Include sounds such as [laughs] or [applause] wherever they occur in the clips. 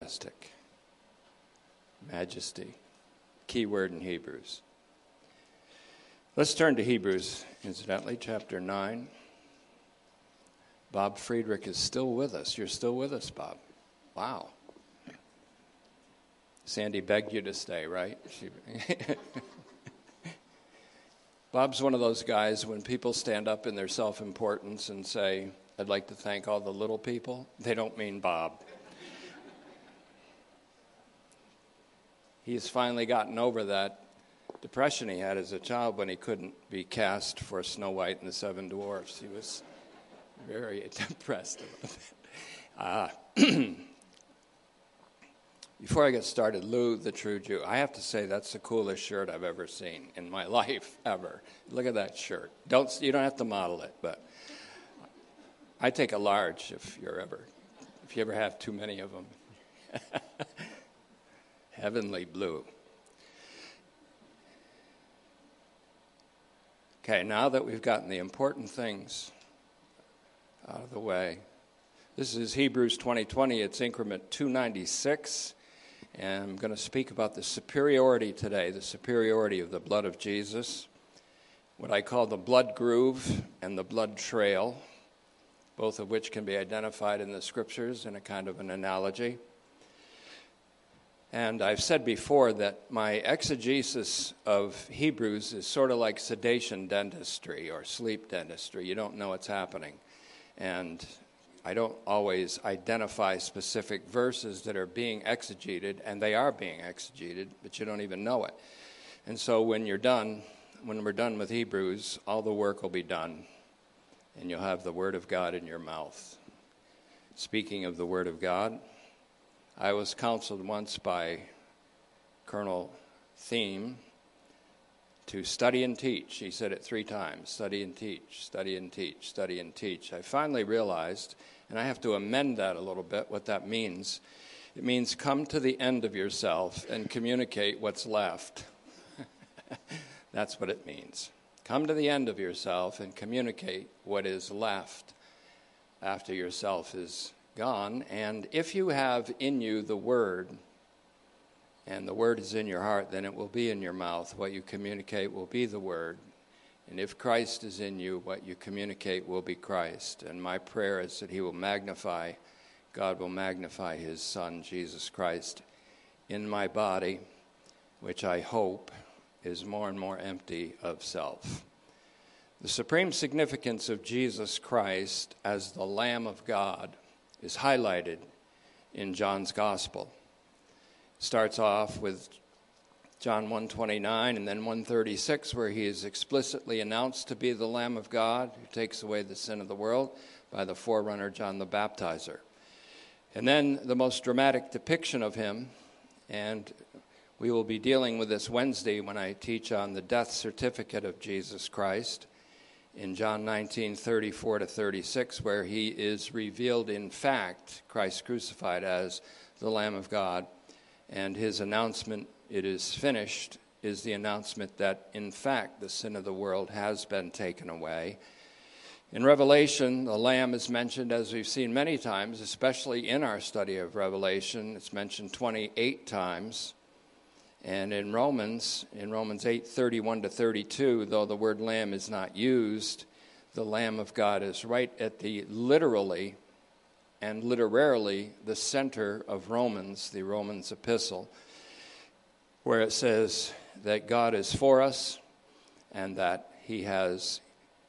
majestic. Majesty. Key word in Hebrews. Let's turn to Hebrews, incidentally, chapter 9. Bob Friedrich is still with us. You're still with us, Bob. Wow. Sandy begged you to stay, right? [laughs] Bob's one of those guys when people stand up in their self importance and say, I'd like to thank all the little people, they don't mean Bob. He's finally gotten over that depression he had as a child when he couldn't be cast for Snow White and the Seven Dwarfs. He was very [laughs] depressed about that. Uh, [clears throat] Before I get started, Lou, the true Jew, I have to say that's the coolest shirt I've ever seen in my [laughs] life, ever. Look at that shirt. Don't, you don't have to model it, but I take a large if you're ever, if you ever have too many of them. [laughs] Heavenly blue. Okay, now that we've gotten the important things out of the way, this is Hebrews 2020. It's increment 296. And I'm going to speak about the superiority today, the superiority of the blood of Jesus, what I call the blood groove and the blood trail, both of which can be identified in the scriptures in a kind of an analogy. And I've said before that my exegesis of Hebrews is sort of like sedation dentistry or sleep dentistry. You don't know what's happening. And I don't always identify specific verses that are being exegeted, and they are being exegeted, but you don't even know it. And so when you're done, when we're done with Hebrews, all the work will be done, and you'll have the Word of God in your mouth. Speaking of the Word of God, I was counseled once by Colonel Thieme to study and teach. He said it three times study and teach, study and teach, study and teach. I finally realized and I have to amend that a little bit, what that means. It means come to the end of yourself and communicate what's left. [laughs] That's what it means. Come to the end of yourself and communicate what is left after yourself is gone. And if you have in you the Word, and the Word is in your heart, then it will be in your mouth. What you communicate will be the Word. And if Christ is in you, what you communicate will be Christ. And my prayer is that He will magnify, God will magnify His Son, Jesus Christ, in my body, which I hope is more and more empty of self. The supreme significance of Jesus Christ as the Lamb of God is highlighted in John's Gospel. Starts off with John 129 and then 136 where he is explicitly announced to be the lamb of God who takes away the sin of the world by the forerunner John the Baptizer. And then the most dramatic depiction of him and we will be dealing with this Wednesday when I teach on the death certificate of Jesus Christ in John 19, 34 to 36, where he is revealed in fact, Christ crucified as the Lamb of God, and his announcement it is finished is the announcement that, in fact, the sin of the world has been taken away. In Revelation, the Lamb is mentioned, as we've seen many times, especially in our study of Revelation. It's mentioned 28 times. And in Romans, in Romans 8 31 to 32, though the word Lamb is not used, the Lamb of God is right at the literally and literarily the center of Romans, the Romans epistle where it says that God is for us and that He has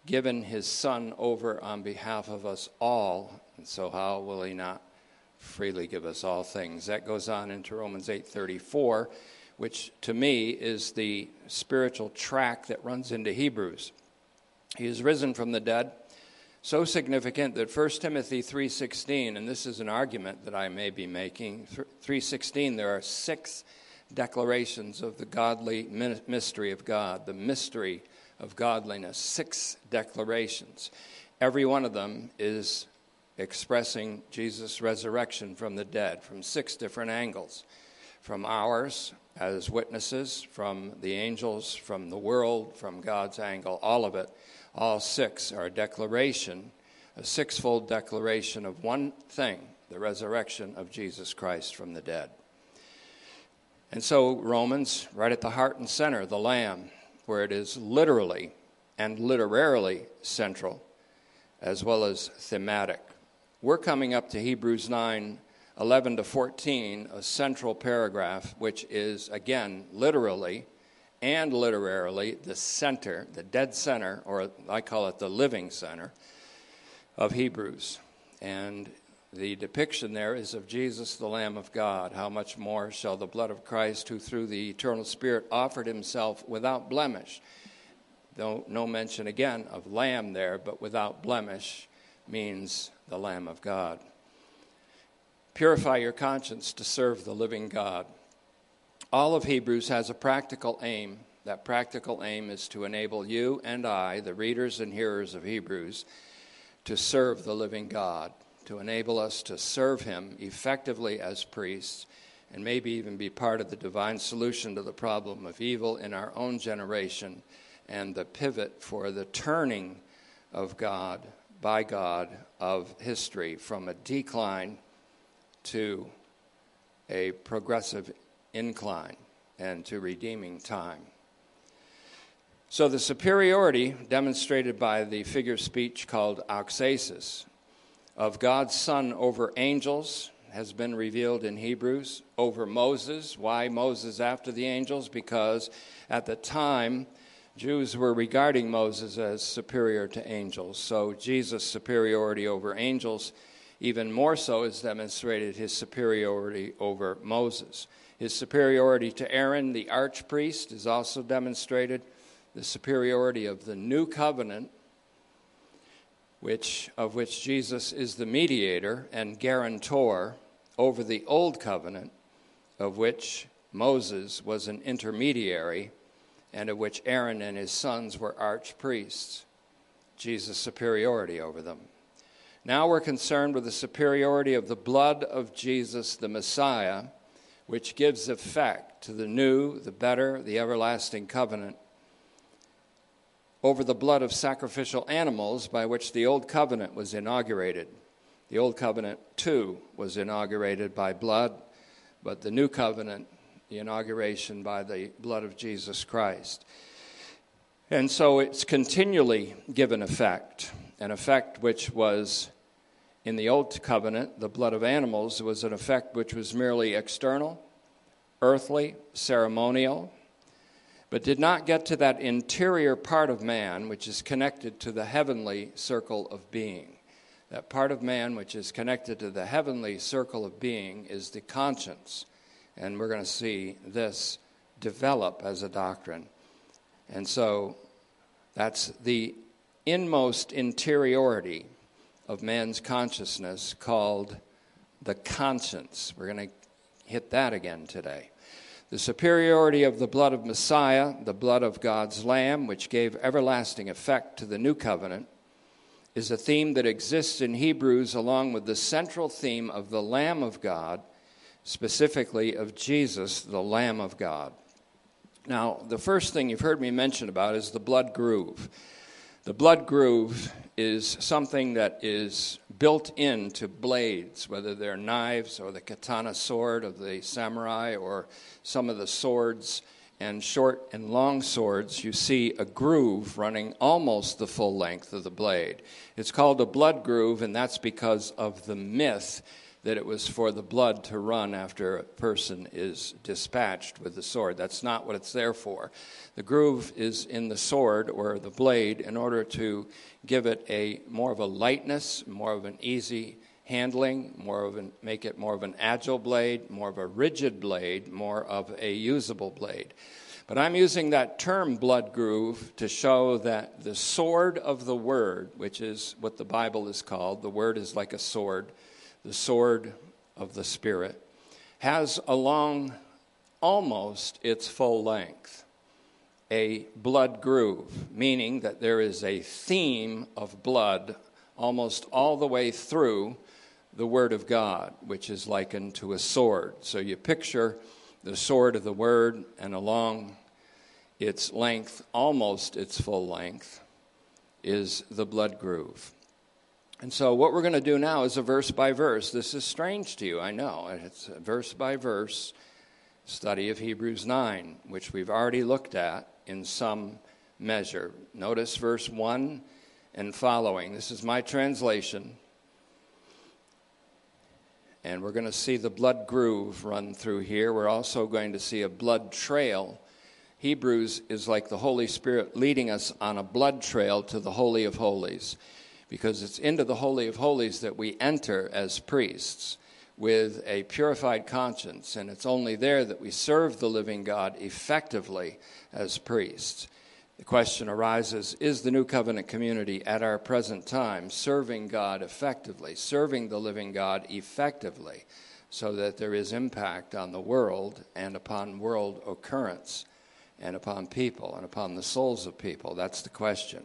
given His Son over on behalf of us all. And so, how will He not freely give us all things? That goes on into Romans 8:34, which to me is the spiritual track that runs into Hebrews. He is risen from the dead so significant that 1 Timothy 3:16 and this is an argument that I may be making 3:16 there are six declarations of the godly mystery of God, the mystery of godliness. Six declarations. Every one of them is expressing Jesus' resurrection from the dead from six different angles from ours as witnesses, from the angels, from the world, from God's angle, all of it. All six are a declaration, a sixfold declaration of one thing the resurrection of Jesus Christ from the dead. And so, Romans, right at the heart and center, the Lamb, where it is literally and literarily central, as well as thematic. We're coming up to Hebrews 9 11 to 14, a central paragraph, which is, again, literally and literarily the center, the dead center, or I call it the living center of Hebrews. And the depiction there is of Jesus, the Lamb of God. How much more shall the blood of Christ, who through the eternal Spirit offered himself without blemish, though no mention again of lamb there, but without blemish means the Lamb of God. Purify your conscience to serve the living God. All of Hebrews has a practical aim. That practical aim is to enable you and I, the readers and hearers of Hebrews, to serve the living God, to enable us to serve Him effectively as priests, and maybe even be part of the divine solution to the problem of evil in our own generation and the pivot for the turning of God, by God, of history from a decline to a progressive incline and to redeeming time. So, the superiority demonstrated by the figure of speech called auxesis of God's Son over angels has been revealed in Hebrews, over Moses. Why Moses after the angels? Because at the time, Jews were regarding Moses as superior to angels. So, Jesus' superiority over angels even more so has demonstrated his superiority over Moses. His superiority to Aaron, the archpriest, is also demonstrated. The superiority of the new covenant, which, of which Jesus is the mediator and guarantor over the old covenant, of which Moses was an intermediary, and of which Aaron and his sons were archpriests. Jesus' superiority over them. Now we're concerned with the superiority of the blood of Jesus, the Messiah, which gives effect to the new, the better, the everlasting covenant over the blood of sacrificial animals by which the Old Covenant was inaugurated. The Old Covenant, too, was inaugurated by blood, but the New Covenant, the inauguration by the blood of Jesus Christ. And so it's continually given effect, an effect which was in the Old Covenant, the blood of animals was an effect which was merely external, earthly, ceremonial, but did not get to that interior part of man which is connected to the heavenly circle of being. That part of man which is connected to the heavenly circle of being is the conscience. And we're going to see this develop as a doctrine. And so that's the inmost interiority of man's consciousness called the conscience. We're going to hit that again today. The superiority of the blood of Messiah, the blood of God's Lamb, which gave everlasting effect to the new covenant, is a theme that exists in Hebrews along with the central theme of the Lamb of God, specifically of Jesus, the Lamb of God. Now, the first thing you've heard me mention about is the blood groove. The blood groove is something that is built into blades, whether they're knives or the katana sword of the samurai or some of the swords and short and long swords, you see a groove running almost the full length of the blade. It's called a blood groove, and that's because of the myth that it was for the blood to run after a person is dispatched with the sword. That's not what it's there for. The groove is in the sword or the blade in order to give it a more of a lightness, more of an easy handling, more of an make it more of an agile blade, more of a rigid blade, more of a usable blade. But I'm using that term blood groove to show that the sword of the word, which is what the Bible is called, the word is like a sword the sword of the Spirit, has along almost its full length a blood groove, meaning that there is a theme of blood almost all the way through the Word of God, which is likened to a sword. So you picture the sword of the Word, and along its length, almost its full length, is the blood groove. And so, what we're going to do now is a verse by verse. This is strange to you, I know. It's a verse by verse study of Hebrews 9, which we've already looked at in some measure. Notice verse 1 and following. This is my translation. And we're going to see the blood groove run through here. We're also going to see a blood trail. Hebrews is like the Holy Spirit leading us on a blood trail to the Holy of Holies because it's into the Holy of Holies that we enter as priests with a purified conscience, and it's only there that we serve the living God effectively as priests. The question arises Is the New Covenant community at our present time serving God effectively, serving the living God effectively, so that there is impact on the world and upon world occurrence and upon people and upon the souls of people? That's the question.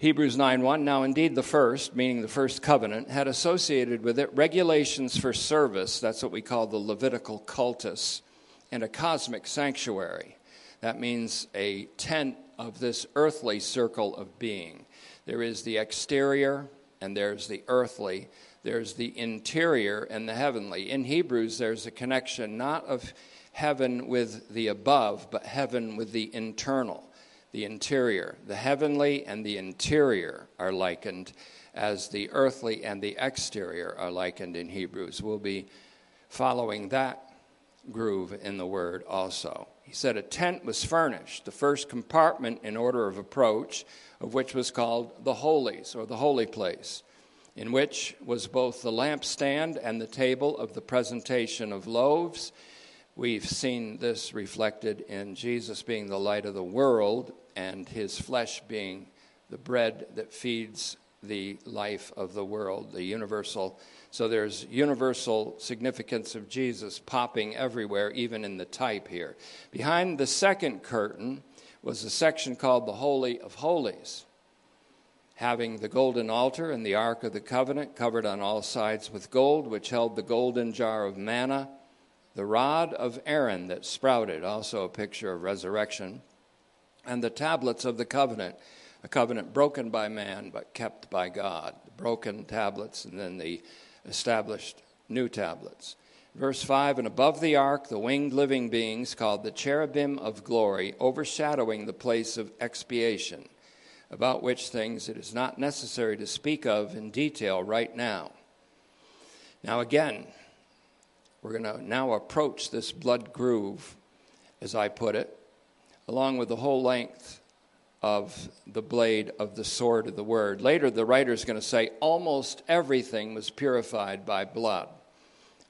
Hebrews 9:1 Now indeed the first, meaning the first covenant, had associated with it regulations for service, that's what we call the Levitical cultus, and a cosmic sanctuary. That means a tent of this earthly circle of being. There is the exterior and there's the earthly. There's the interior and the heavenly. In Hebrews, there's a connection not of heaven with the above, but heaven with the internal the interior. The heavenly and the interior are likened as the earthly and the exterior are likened in Hebrews. We'll be following that groove in the word also. He said a tent was furnished, the first compartment in order of approach, of which was called the holies or the holy place, in which was both the lampstand and the table of the presentation of loaves We've seen this reflected in Jesus being the light of the world and his flesh being the bread that feeds the life of the world, the universal. So there's universal significance of Jesus popping everywhere, even in the type here. Behind the second curtain was a section called the Holy of Holies, having the golden altar and the Ark of the Covenant covered on all sides with gold, which held the golden jar of manna the rod of Aaron that sprouted, also a picture of resurrection, and the tablets of the covenant, a covenant broken by man but kept by God. Broken tablets, and then the established new tablets. Verse 5 And above the ark, the winged living beings called the cherubim of glory, overshadowing the place of expiation, about which things it is not necessary to speak of in detail right now. Now, again, we're going to now approach this blood groove, as I put it, along with the whole length of the blade of the sword of the word. Later, the writer is going to say almost everything was purified by blood.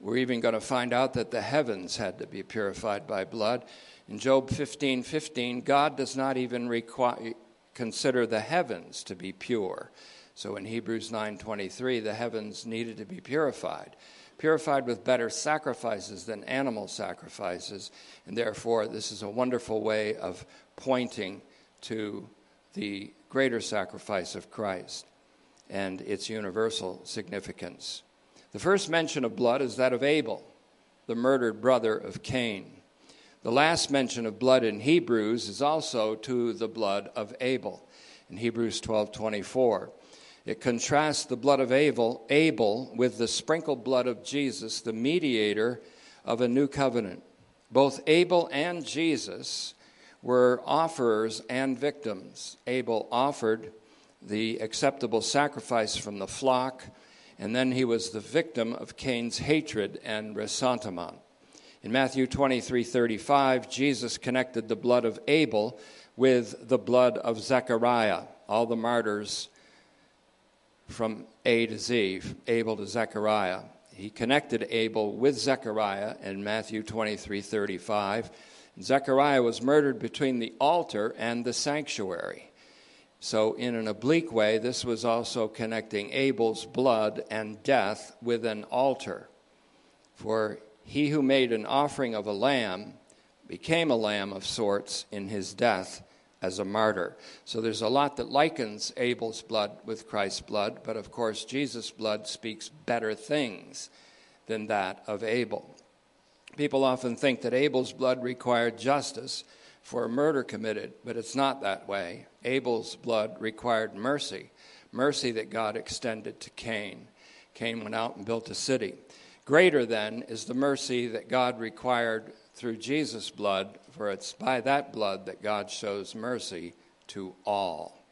We're even going to find out that the heavens had to be purified by blood. In Job 15 15, God does not even require, consider the heavens to be pure. So in Hebrews 9:23, the heavens needed to be purified purified with better sacrifices than animal sacrifices. And therefore, this is a wonderful way of pointing to the greater sacrifice of Christ and its universal significance. The first mention of blood is that of Abel, the murdered brother of Cain. The last mention of blood in Hebrews is also to the blood of Abel in Hebrews 12:24. It contrasts the blood of Abel, Abel with the sprinkled blood of Jesus, the mediator of a new covenant. Both Abel and Jesus were offerers and victims. Abel offered the acceptable sacrifice from the flock, and then he was the victim of Cain's hatred and ressentiment. In Matthew 23 35, Jesus connected the blood of Abel with the blood of Zechariah. All the martyrs from A to Z, Abel to Zechariah. He connected Abel with Zechariah in Matthew 23 35. Zechariah was murdered between the altar and the sanctuary. So, in an oblique way, this was also connecting Abel's blood and death with an altar. For he who made an offering of a lamb became a lamb of sorts in his death as a martyr. So there's a lot that likens Abel's blood with Christ's blood, but of course, Jesus' blood speaks better things than that of Abel. People often think that Abel's blood required justice for a murder committed, but it's not that way. Abel's blood required mercy. mercy that God extended to Cain. Cain went out and built a city. Greater then is the mercy that God required through Jesus' blood, for it's by that blood that God shows mercy to all.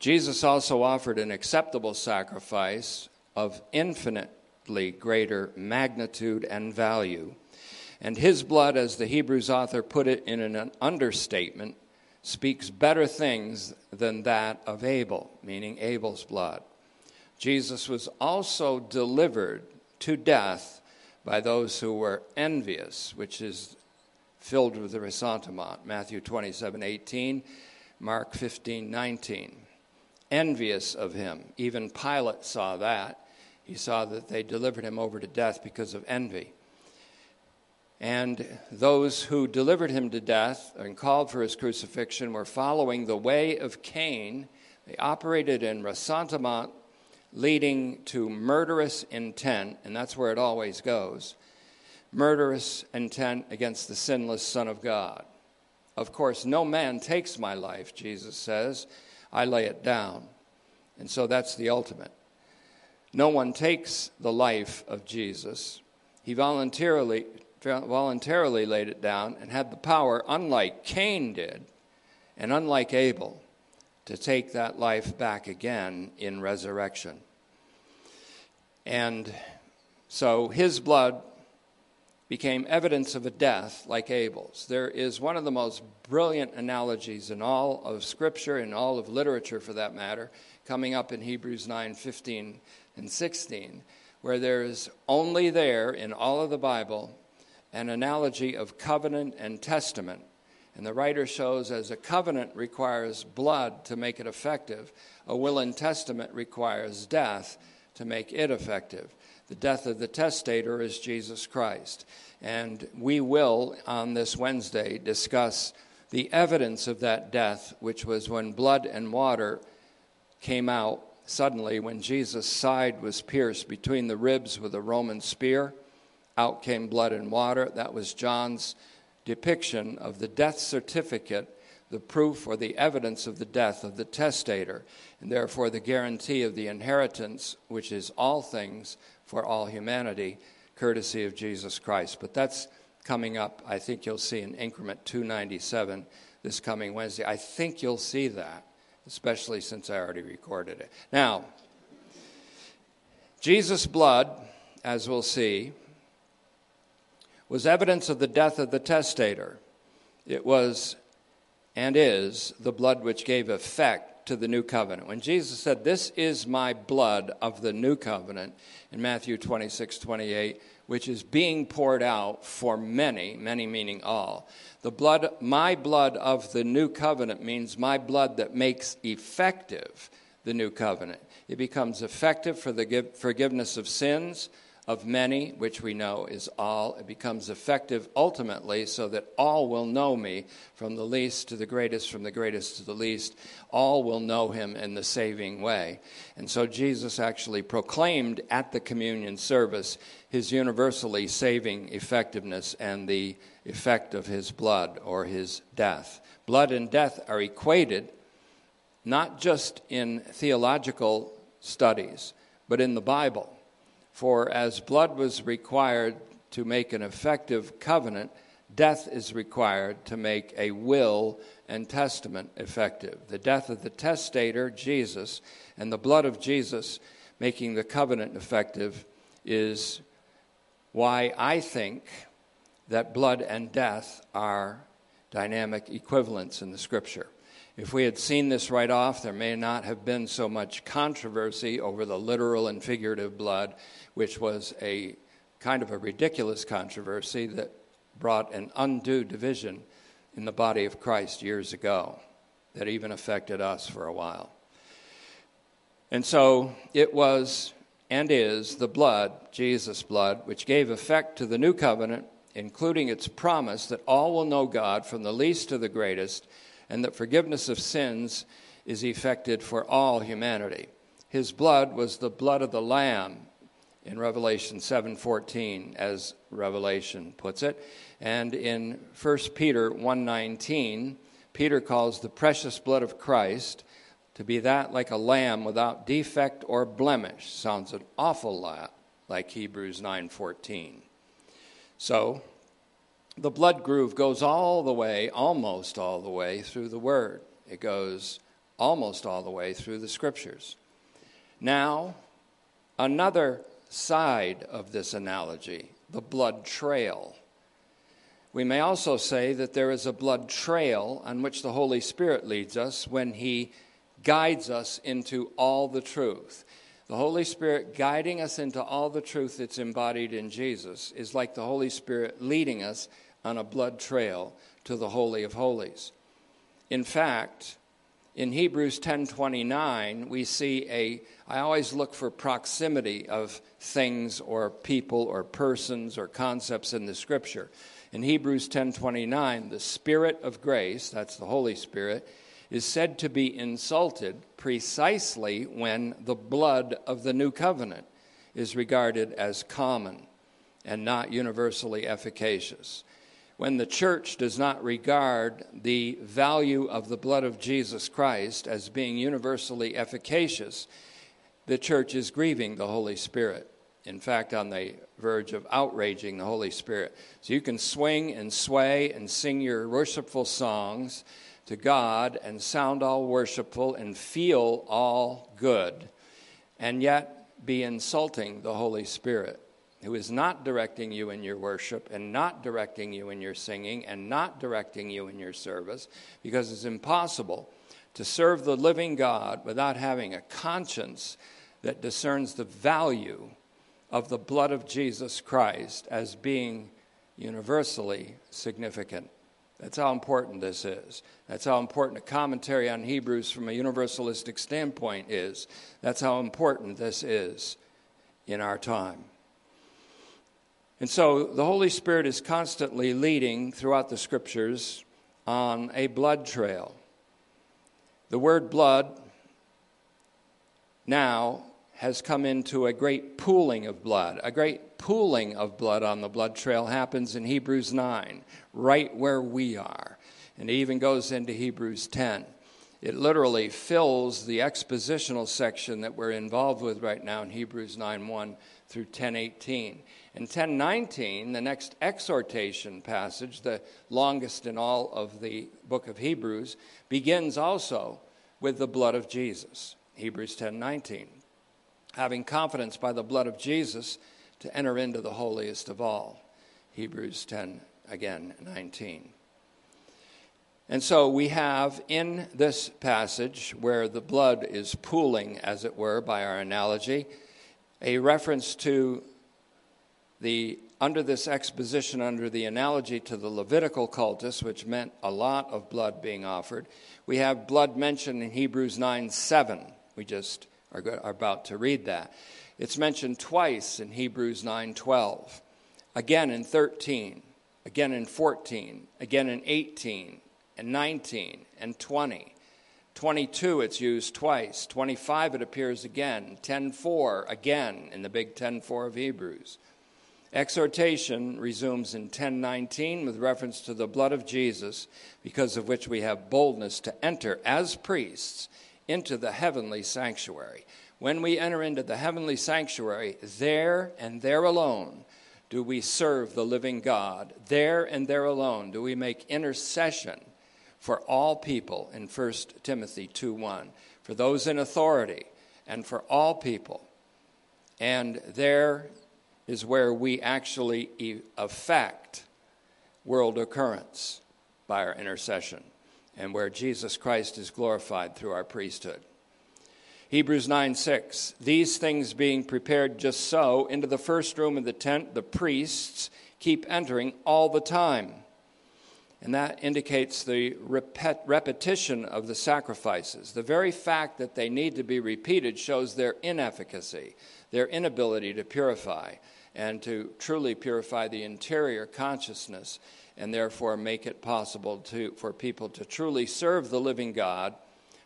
Jesus also offered an acceptable sacrifice of infinitely greater magnitude and value. And his blood, as the Hebrews author put it in an understatement, speaks better things than that of Abel, meaning Abel's blood. Jesus was also delivered to death by those who were envious, which is filled with the ressentiment. Matthew 27 18, Mark 15 19. Envious of him. Even Pilate saw that. He saw that they delivered him over to death because of envy. And those who delivered him to death and called for his crucifixion were following the way of Cain. They operated in ressentiment, leading to murderous intent, and that's where it always goes murderous intent against the sinless Son of God. Of course, no man takes my life, Jesus says. I lay it down. And so that's the ultimate. No one takes the life of Jesus. He voluntarily voluntarily laid it down and had the power, unlike Cain did, and unlike Abel, to take that life back again in resurrection. And so his blood became evidence of a death like Abel's. There is one of the most brilliant analogies in all of Scripture, in all of literature for that matter, coming up in Hebrews 9 15 and 16, where there is only there in all of the Bible an analogy of covenant and testament. And the writer shows as a covenant requires blood to make it effective, a will and testament requires death to make it effective. The death of the testator is Jesus Christ. And we will, on this Wednesday, discuss the evidence of that death, which was when blood and water came out suddenly when Jesus' side was pierced between the ribs with a Roman spear out came blood and water. That was John's depiction of the death certificate, the proof or the evidence of the death of the testator, and therefore the guarantee of the inheritance, which is all things for all humanity, courtesy of Jesus Christ. But that's coming up. I think you'll see in increment 297 this coming Wednesday. I think you'll see that, especially since I already recorded it. Now, Jesus' blood, as we'll see, was evidence of the death of the testator. It was and is the blood which gave effect to the new covenant. When Jesus said, This is my blood of the new covenant, in Matthew 26, 28, which is being poured out for many, many meaning all. The blood, my blood of the new covenant means my blood that makes effective the new covenant. It becomes effective for the forgiveness of sins of many, which we know is all. It becomes effective ultimately so that all will know me, from the least to the greatest, from the greatest to the least. All will know him in the saving way. And so Jesus actually proclaimed at the communion service his universally saving effectiveness and the effect of his blood or his death. Blood and death are equated not just in theological studies, but in the Bible. For as blood was required to make an effective covenant, death is required to make a will and testament effective. The death of the testator, Jesus, and the blood of Jesus making the covenant effective is why I think that blood and death are dynamic equivalents in the scripture. If we had seen this right off, there may not have been so much controversy over the literal and figurative blood which was a kind of a ridiculous controversy that brought an undue division in the body of Christ years ago that even affected us for a while. And so it was and is the blood, Jesus' blood, which gave effect to the new covenant, including its promise that all will know God from the least to the greatest, and that forgiveness of sins is effected for all humanity. His blood was the blood of the Lamb in Revelation 7:14 as Revelation puts it and in 1 Peter 1:19 Peter calls the precious blood of Christ to be that like a lamb without defect or blemish sounds an awful lot like Hebrews 9:14. So, the blood groove goes all the way, almost all the way through the word. It goes almost all the way through the scriptures. Now, another side of this analogy, the blood trail. We may also say that there is a blood trail on which the Holy Spirit leads us when He guides us into all the truth. The Holy Spirit guiding us into all the truth that's embodied in Jesus is like the Holy Spirit leading us on a blood trail to the Holy of Holies. In fact, in Hebrews 10:29 we see a I always look for proximity of things or people or persons or concepts in the scripture. In Hebrews 10:29 the spirit of grace, that's the Holy Spirit, is said to be insulted precisely when the blood of the new covenant is regarded as common and not universally efficacious. When the church does not regard the value of the blood of Jesus Christ as being universally efficacious, the church is grieving the Holy Spirit. In fact, on the verge of outraging the Holy Spirit. So you can swing and sway and sing your worshipful songs to God and sound all worshipful and feel all good, and yet be insulting the Holy Spirit, who is not directing you in your worship and not directing you in your singing and not directing you in your service, because it's impossible to serve the living God without having a conscience that discerns the value of the blood of Jesus Christ as being universally significant. That's how important this is. That's how important a commentary on Hebrews from a universalistic standpoint is. That's how important this is in our time. And so the Holy Spirit is constantly leading throughout the scriptures on a blood trail. The word blood now has come into a great pooling of blood. A great pooling of blood on the blood trail happens in Hebrews 9, right where we are. And it even goes into Hebrews 10. It literally fills the expositional section that we're involved with right now in Hebrews 9 1 through 10:18. In 10:19, the next exhortation passage, the longest in all of the book of Hebrews, begins also with the blood of Jesus. Hebrews 10:19 having confidence by the blood of Jesus to enter into the holiest of all. Hebrews 10, again, 19. And so we have in this passage where the blood is pooling, as it were, by our analogy, a reference to the under this exposition, under the analogy to the Levitical cultus, which meant a lot of blood being offered, we have blood mentioned in Hebrews 9 7. We just are, are about to read that. It's mentioned twice in Hebrews 9:12, again in 13, again in 14, again in 18 and 19 and 20. 22 it's used twice, 25 it appears again, 10:4 again in the big 10:4 of Hebrews. Exhortation resumes in 10:19 with reference to the blood of Jesus, because of which we have boldness to enter as priests into the heavenly sanctuary. When we enter into the heavenly sanctuary, there and there alone do we serve the living God. There and there alone do we make intercession for all people in 1 Timothy 2:1, for those in authority and for all people. And there is where we actually affect world occurrence by our intercession and where Jesus Christ is glorified through our priesthood. Hebrews 9 6. These things being prepared just so, into the first room of the tent, the priests keep entering all the time. And that indicates the repet- repetition of the sacrifices. The very fact that they need to be repeated shows their inefficacy, their inability to purify and to truly purify the interior consciousness and therefore make it possible to, for people to truly serve the living God,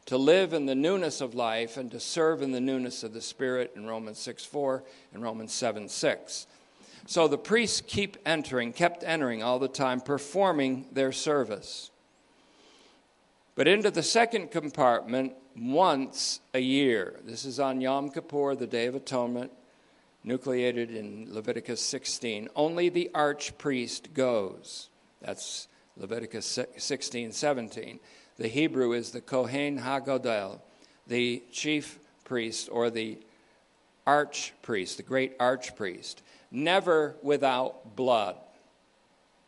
to live in the newness of life, and to serve in the newness of the Spirit in Romans 6 4 and Romans 7 6. So the priests keep entering, kept entering all the time, performing their service. But into the second compartment once a year. This is on Yom Kippur, the Day of Atonement, nucleated in Leviticus 16. Only the archpriest goes. That's Leviticus 16, 17. The Hebrew is the Kohen HaGadol, the chief priest or the archpriest, the great archpriest. Never without blood.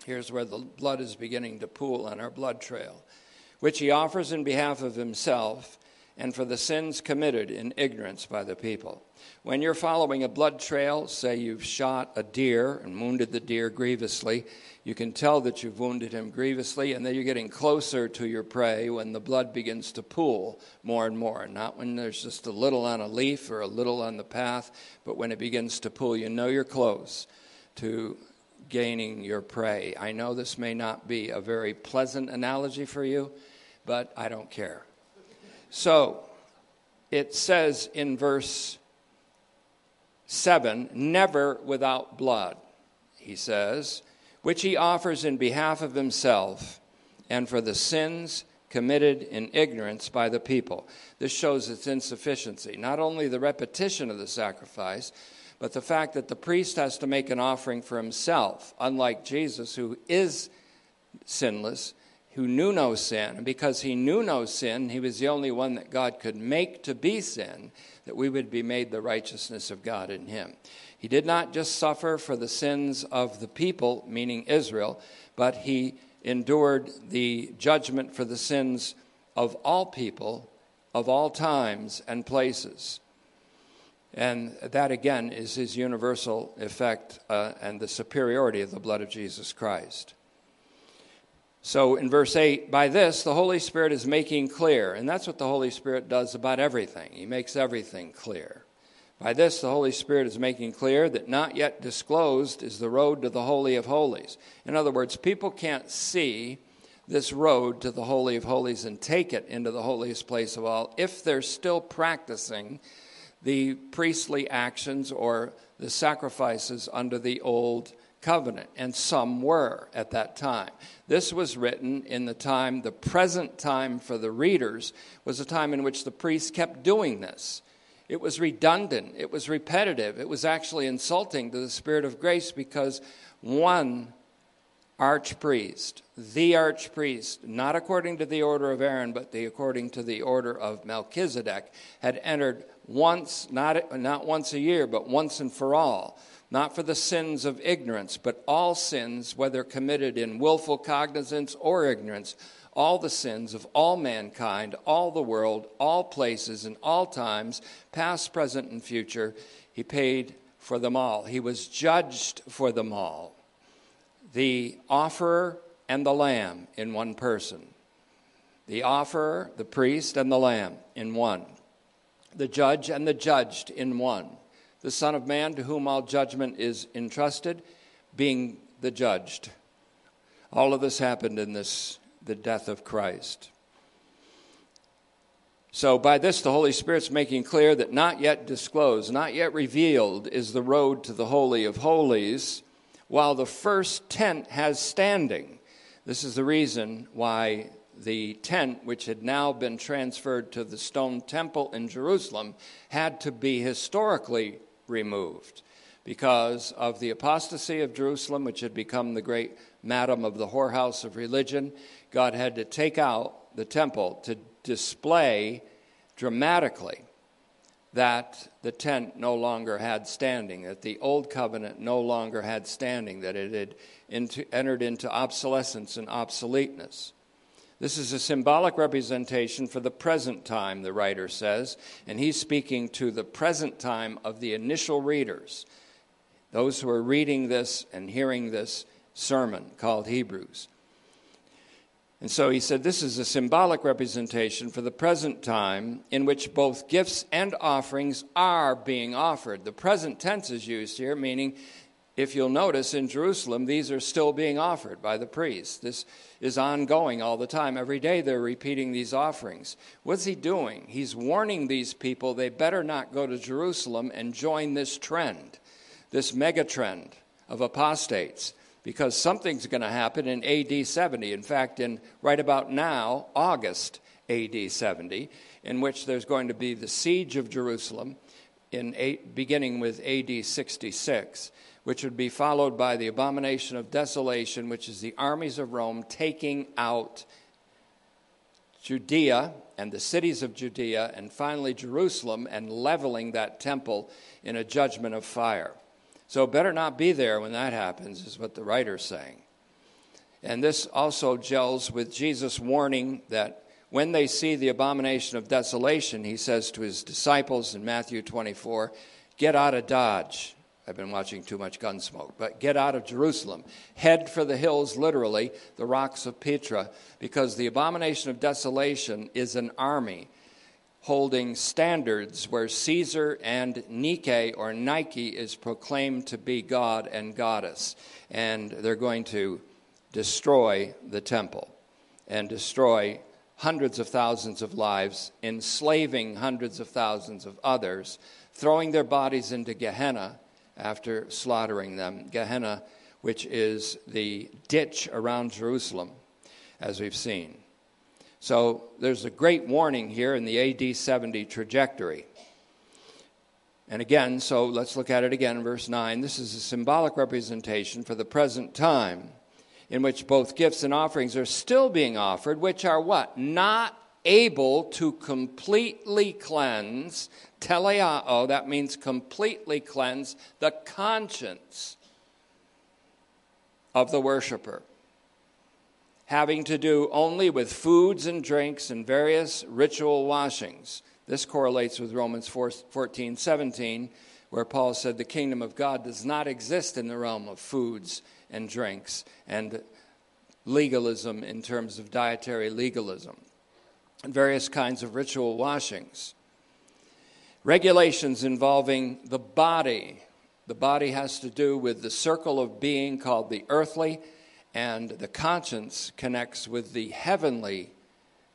Here's where the blood is beginning to pool on our blood trail, which he offers in behalf of himself and for the sins committed in ignorance by the people. When you're following a blood trail, say you've shot a deer and wounded the deer grievously, you can tell that you've wounded him grievously, and then you're getting closer to your prey when the blood begins to pool more and more. Not when there's just a little on a leaf or a little on the path, but when it begins to pool, you know you're close to gaining your prey. I know this may not be a very pleasant analogy for you, but I don't care. So it says in verse 7 never without blood, he says, which he offers in behalf of himself and for the sins committed in ignorance by the people. This shows its insufficiency. Not only the repetition of the sacrifice, but the fact that the priest has to make an offering for himself, unlike Jesus, who is sinless, who knew no sin. And because he knew no sin, he was the only one that God could make to be sin, that we would be made the righteousness of God in him. He did not just suffer for the sins of the people, meaning Israel, but he endured the judgment for the sins of all people, of all times and places. And that again is his universal effect uh, and the superiority of the blood of Jesus Christ. So in verse 8, by this the Holy Spirit is making clear, and that's what the Holy Spirit does about everything. He makes everything clear. By this the Holy Spirit is making clear that not yet disclosed is the road to the Holy of Holies. In other words, people can't see this road to the Holy of Holies and take it into the holiest place of all if they're still practicing the priestly actions or the sacrifices under the old covenant, and some were at that time. This was written in the time, the present time for the readers was a time in which the priests kept doing this. It was redundant, it was repetitive, it was actually insulting to the Spirit of grace because one archpriest, the archpriest, not according to the order of Aaron, but the, according to the order of Melchizedek, had entered once, not, not once a year, but once and for all, not for the sins of ignorance, but all sins, whether committed in willful cognizance or ignorance, all the sins of all mankind, all the world, all places, and all times, past, present, and future. He paid for them all. He was judged for them all. The offerer and the lamb in one person. The offerer, the priest, and the lamb in one the judge and the judged in one, the Son of Man to whom all judgment is entrusted, being the judged. All of this happened in this, the death of Christ. So, by this, the Holy Spirit's making clear that not yet disclosed, not yet revealed, is the road to the Holy of Holies, while the first tent has standing. This is the reason why the tent, which had now been transferred to the stone temple in Jerusalem, had to be historically removed because of the apostasy of Jerusalem, which had become the great madam of the whorehouse of religion. God had to take out the temple to display dramatically that the tent no longer had standing, that the old covenant no longer had standing, that it had into, entered into obsolescence and obsoleteness. This is a symbolic representation for the present time, the writer says, and he's speaking to the present time of the initial readers, those who are reading this and hearing this sermon called Hebrews. And so he said, This is a symbolic representation for the present time in which both gifts and offerings are being offered. The present tense is used here, meaning if you'll notice in Jerusalem, these are still being offered by the priests. This is ongoing all the time. Every day they're repeating these offerings. What's he doing? He's warning these people they better not go to Jerusalem and join this trend, this mega trend of apostates, because something's going to happen in AD 70. In fact, in right about now, August AD 70, in which there's going to be the siege of Jerusalem, in eight, beginning with AD 66, which would be followed by the abomination of desolation, which is the armies of Rome taking out Judea and the cities of Judea, and finally Jerusalem, and leveling that temple in a judgment of fire. So, better not be there when that happens, is what the writer's saying. And this also gels with Jesus' warning that when they see the abomination of desolation, he says to his disciples in Matthew 24, Get out of Dodge. I've been watching too much Gunsmoke, but get out of Jerusalem. Head for the hills, literally, the rocks of Petra, because the abomination of desolation is an army holding standards where Caesar and Nike or Nike is proclaimed to be God and goddess. And they're going to destroy the temple and destroy hundreds of thousands of lives, enslaving hundreds of thousands of others, throwing their bodies into Gehenna after slaughtering them. Gehenna, which is the ditch around Jerusalem, as we've seen. So there's a great warning here in the AD 70 trajectory. And again, so let's look at it again, verse 9. This is a symbolic representation for the present time in which both gifts and offerings are still being offered, which are what? Not able to completely cleanse, teleao, that means completely cleanse the conscience of the worshiper. Having to do only with foods and drinks and various ritual washings. This correlates with Romans 4, 14, 17, where Paul said the kingdom of God does not exist in the realm of foods and drinks and legalism in terms of dietary legalism various kinds of ritual washings. Regulations involving the body. The body has to do with the circle of being called the earthly, and the conscience connects with the heavenly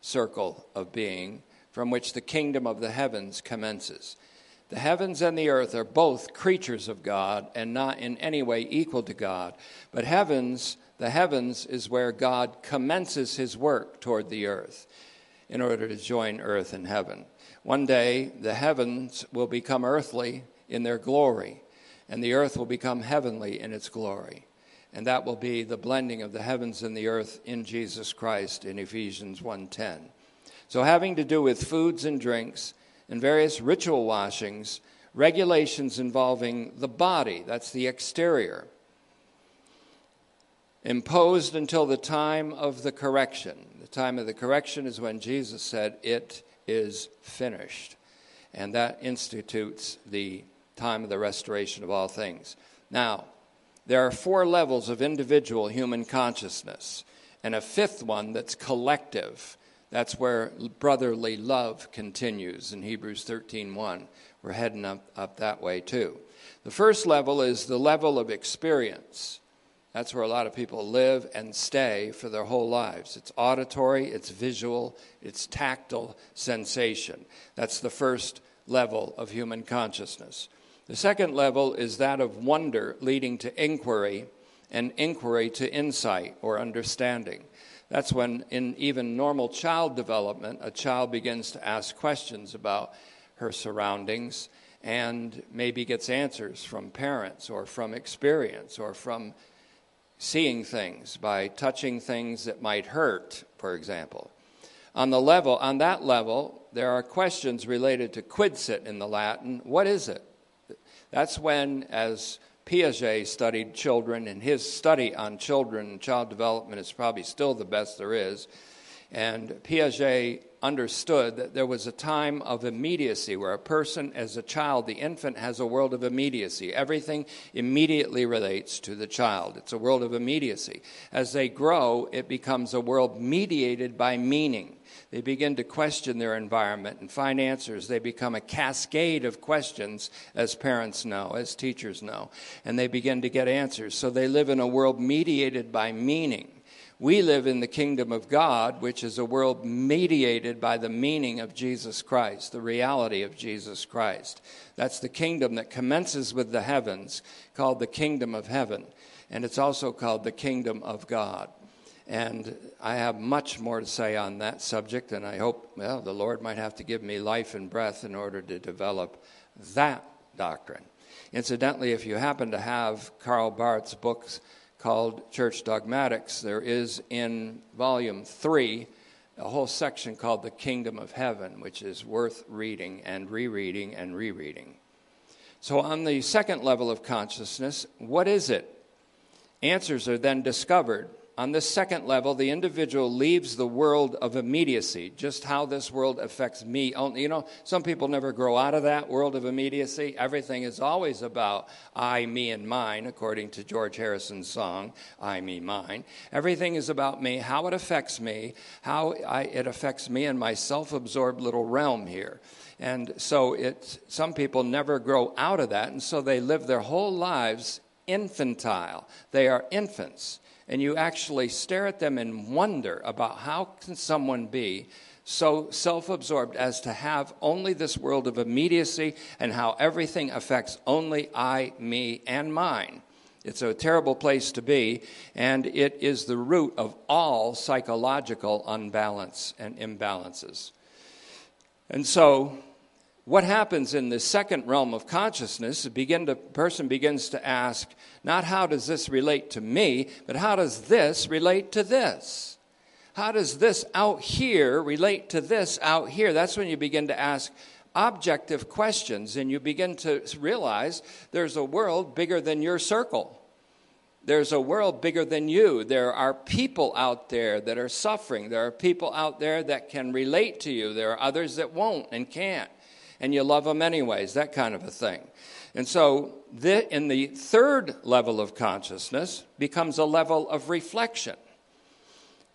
circle of being from which the kingdom of the heavens commences. The heavens and the earth are both creatures of God and not in any way equal to God. But heavens, the heavens is where God commences his work toward the earth in order to join earth and heaven. One day, the heavens will become earthly in their glory, and the earth will become heavenly in its glory. And that will be the blending of the heavens and the earth in Jesus Christ in Ephesians 1:10. So having to do with foods and drinks, and various ritual washings, regulations involving the body, that's the exterior, imposed until the time of the correction. The time of the correction is when Jesus said, It is finished. And that institutes the time of the restoration of all things. Now, there are four levels of individual human consciousness, and a fifth one that's collective. That's where brotherly love continues in Hebrews 13:1. We're heading up, up that way too. The first level is the level of experience. That's where a lot of people live and stay for their whole lives. It's auditory, it's visual, it's tactile sensation. That's the first level of human consciousness. The second level is that of wonder leading to inquiry and inquiry to insight or understanding. That's when, in even normal child development, a child begins to ask questions about her surroundings and maybe gets answers from parents or from experience or from seeing things by touching things that might hurt, for example. On the level, on that level, there are questions related to quid sit in the Latin. What is it? That's when, as Piaget studied children, and his study on children and child development is probably still the best there is. And Piaget understood that there was a time of immediacy where a person, as a child, the infant, has a world of immediacy. Everything immediately relates to the child. It's a world of immediacy. As they grow, it becomes a world mediated by meaning. They begin to question their environment and find answers. They become a cascade of questions, as parents know, as teachers know, and they begin to get answers. So they live in a world mediated by meaning. We live in the kingdom of God, which is a world mediated by the meaning of Jesus Christ, the reality of Jesus Christ. That's the kingdom that commences with the heavens, called the kingdom of heaven, and it's also called the kingdom of God. And I have much more to say on that subject, and I hope, well, the Lord might have to give me life and breath in order to develop that doctrine. Incidentally, if you happen to have Karl Barth's books called Church Dogmatics, there is in volume three a whole section called The Kingdom of Heaven, which is worth reading and rereading and rereading. So, on the second level of consciousness, what is it? Answers are then discovered on this second level, the individual leaves the world of immediacy, just how this world affects me. Oh, you know, some people never grow out of that world of immediacy. Everything is always about I, me, and mine, according to George Harrison's song, I, me, mine. Everything is about me, how it affects me, how I, it affects me in my self absorbed little realm here. And so it, some people never grow out of that, and so they live their whole lives infantile. They are infants and you actually stare at them in wonder about how can someone be so self-absorbed as to have only this world of immediacy and how everything affects only I, me, and mine. It's a terrible place to be, and it is the root of all psychological unbalance and imbalances. And so what happens in the second realm of consciousness, begin to, person begins to ask, not how does this relate to me, but how does this relate to this? How does this out here relate to this out here? That's when you begin to ask objective questions and you begin to realize there's a world bigger than your circle. There's a world bigger than you. There are people out there that are suffering. There are people out there that can relate to you. There are others that won't and can't and you love them anyways, that kind of a thing. And so, the, in the third level of consciousness becomes a level of reflection.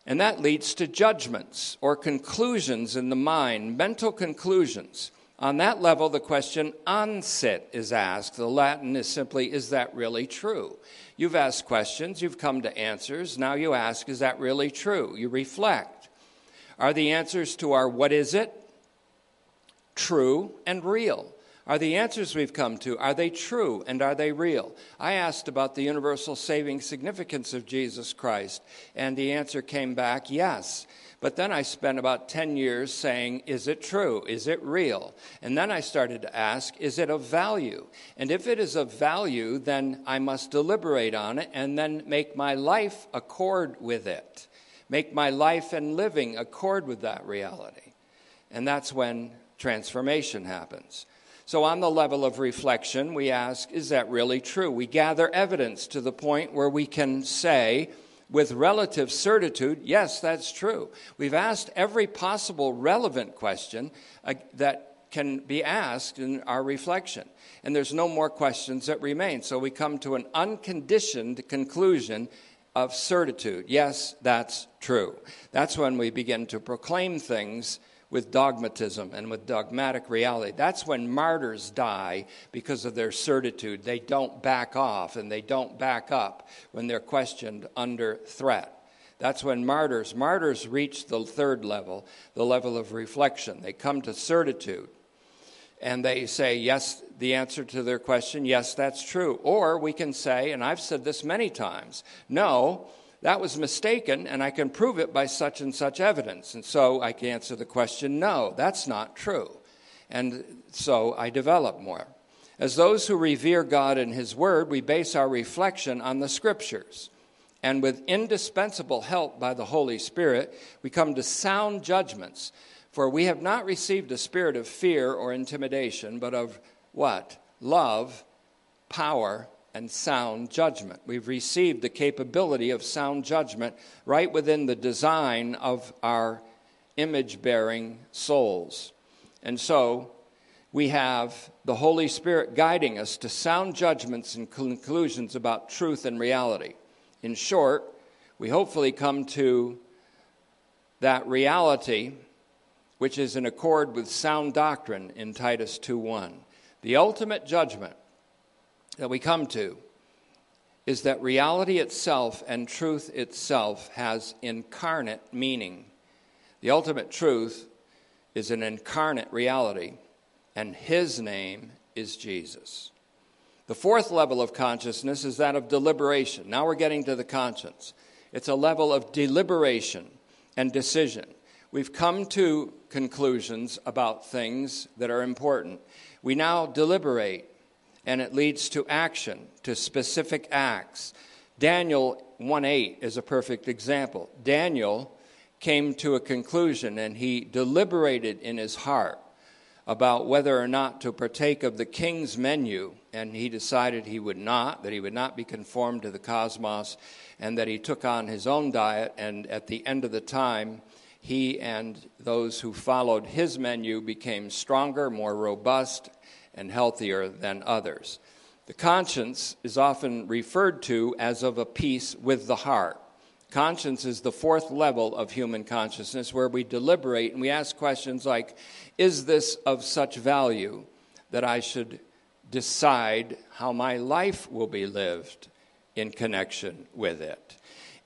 And that leads to judgments or conclusions in the mind, mental conclusions. On that level, the question "an sit" is asked. The Latin is simply, is that really true? You've asked questions, you've come to answers. Now you ask, is that really true? You reflect. Are the answers to our what is it true, and real? Are the answers we've come to, are they true and are they real? I asked about the universal saving significance of Jesus Christ, and the answer came back yes. But then I spent about 10 years saying, is it true? Is it real? And then I started to ask, is it of value? And if it is of value, then I must deliberate on it and then make my life accord with it. Make my life and living accord with that reality. And that's when transformation happens. So, on the level of reflection, we ask, is that really true? We gather evidence to the point where we can say, with relative certitude, yes, that's true. We've asked every possible relevant question uh, that can be asked in our reflection. And there's no more questions that remain. So we come to an unconditioned conclusion of certitude. Yes, that's true. That's when we begin to proclaim things with dogmatism and with dogmatic reality. That's when martyrs die because of their certitude. They don't back off and they don't back up when they're questioned under threat. That's when martyrs martyrs reach the third level, the level of reflection. They come to certitude and they say yes the answer to their question yes that's true or we can say and I've said this many times no that was mistaken, and I can prove it by such and such evidence. And so I can answer the question, no, that's not true. And so I develop more. As those who revere God and His Word, we base our reflection on the Scriptures. And with indispensable help by the Holy Spirit, we come to sound judgments. For we have not received a spirit of fear or intimidation, but of what? Love, power, and sound judgment. We've received the capability of sound judgment right within the design of our image bearing souls. And so we have the Holy Spirit guiding us to sound judgments and conclusions about truth and reality. In short, we hopefully come to that reality which is in accord with sound doctrine in Titus 2:1. The ultimate judgment that we come to is that reality itself and truth itself has incarnate meaning. The ultimate truth is an incarnate reality, and his name is Jesus. The fourth level of consciousness is that of deliberation. Now we're getting to the conscience. It's a level of deliberation and decision. We've come to conclusions about things that are important. We now deliberate, and it leads to action, to specific acts. Daniel 1 8 is a perfect example. Daniel came to a conclusion and he deliberated in his heart about whether or not to partake of the king's menu, and he decided he would not, that he would not be conformed to the cosmos, and that he took on his own diet, and at the end of the time, he and those who followed his menu became stronger, more robust, and healthier than others. The conscience is often referred to as of a piece with the heart. Conscience is the fourth level of human consciousness where we deliberate and we ask questions like Is this of such value that I should decide how my life will be lived in connection with it?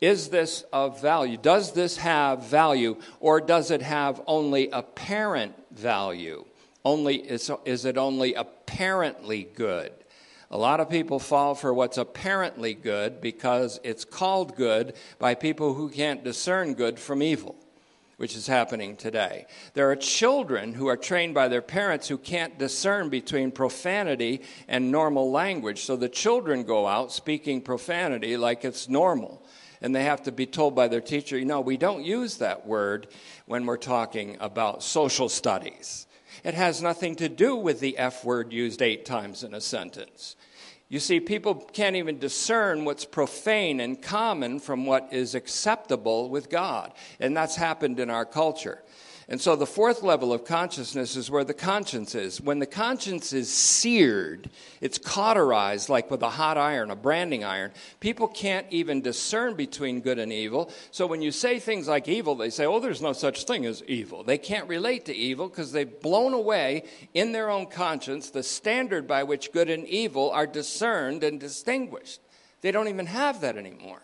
Is this of value? Does this have value or does it have only apparent value? Only, is, is it only apparently good? A lot of people fall for what's apparently good because it's called good by people who can't discern good from evil, which is happening today. There are children who are trained by their parents who can't discern between profanity and normal language. So the children go out speaking profanity like it's normal. And they have to be told by their teacher, you know, we don't use that word when we're talking about social studies. It has nothing to do with the F word used eight times in a sentence. You see, people can't even discern what's profane and common from what is acceptable with God. And that's happened in our culture. And so the fourth level of consciousness is where the conscience is. When the conscience is seared, it's cauterized like with a hot iron, a branding iron. People can't even discern between good and evil. So when you say things like evil, they say, oh, there's no such thing as evil. They can't relate to evil because they've blown away in their own conscience the standard by which good and evil are discerned and distinguished. They don't even have that anymore.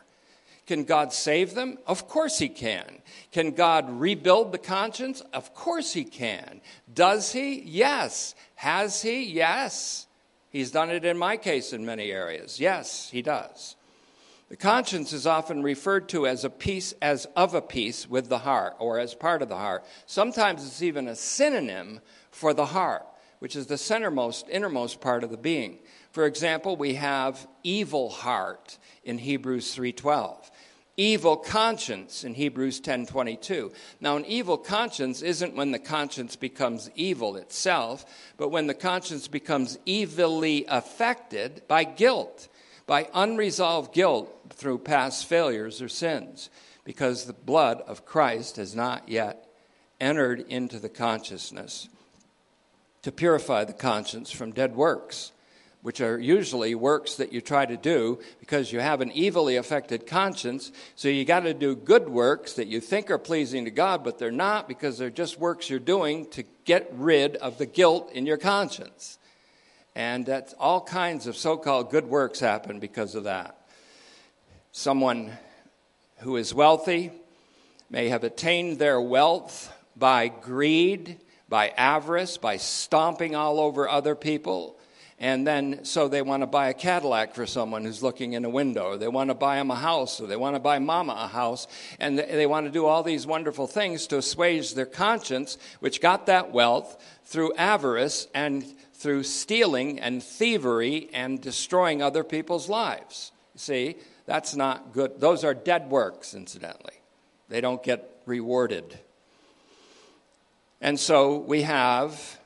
Can God save them? Of course He can. Can God rebuild the conscience? Of course He can. Does He? Yes. Has He? Yes. He's done it in my case in many areas. Yes, He does. The conscience is often referred to as a piece, as of a piece with the heart, or as part of the heart. Sometimes it's even a synonym for the heart, which is the centermost, innermost part of the being. For example, we have evil heart in Hebrews 3:12 evil conscience in Hebrews 10:22. Now an evil conscience isn't when the conscience becomes evil itself, but when the conscience becomes evilly affected by guilt, by unresolved guilt through past failures or sins, because the blood of Christ has not yet entered into the consciousness to purify the conscience from dead works which are usually works that you try to do because you have an evilly affected conscience. So you got to do good works that you think are pleasing to God, but they're not because they're just works you're doing to get rid of the guilt in your conscience. And that's all kinds of so called good works happen because of that. Someone who is wealthy may have attained their wealth by greed, by avarice, by stomping all over other people and then, so they want to buy a Cadillac for someone who's looking in a window, they want to buy them a house, or they want to buy mama a house, and they want to do all these wonderful things to assuage their conscience, which got that wealth through avarice and through stealing and thievery and destroying other people's lives. See, that's not good. Those are dead works, incidentally. They don't get rewarded. And so we have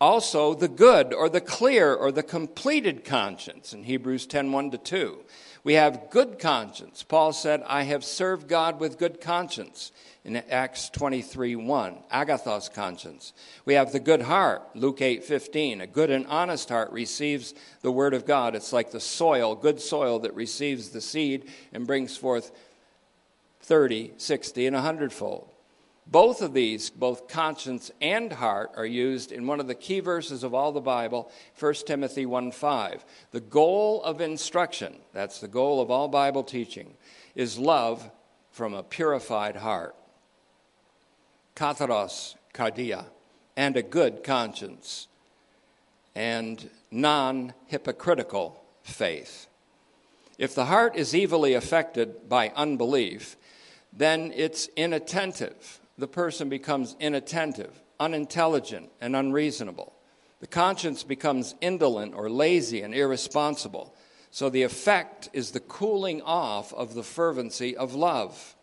also the good or the clear or the completed conscience in Hebrews 10 1 to 2. We have good conscience. Paul said, I have served God with good conscience in Acts 23 1. Agathos conscience. We have the good heart, Luke 8 15. A good and honest heart receives the word of God. It's like the soil, good soil that receives the seed and brings forth 30, 60, and a hundredfold. Both of these, both conscience and heart, are used in one of the key verses of all the Bible, 1 Timothy 1 5. The goal of instruction, that's the goal of all Bible teaching, is love from a purified heart. Katharos, cardia, and a good conscience, and non hypocritical faith. If the heart is evilly affected by unbelief, then it's inattentive. The person becomes inattentive, unintelligent, and unreasonable. The conscience becomes indolent or lazy and irresponsible. So the effect is the cooling off of the fervency of love.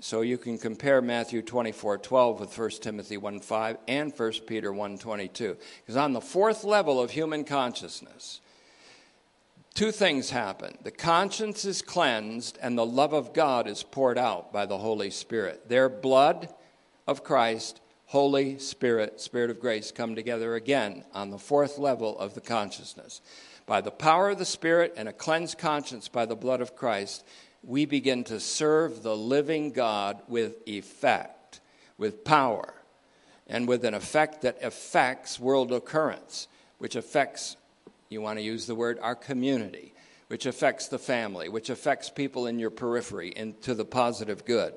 So you can compare Matthew 24 12 with 1 Timothy 1 5 and 1 Peter 1 22. Because on the fourth level of human consciousness, two things happen the conscience is cleansed, and the love of God is poured out by the Holy Spirit. Their blood of Christ, Holy Spirit, Spirit of grace come together again on the fourth level of the consciousness. By the power of the Spirit and a cleansed conscience by the blood of Christ, we begin to serve the living God with effect, with power, and with an effect that affects world occurrence, which affects, you want to use the word, our community, which affects the family, which affects people in your periphery into the positive good.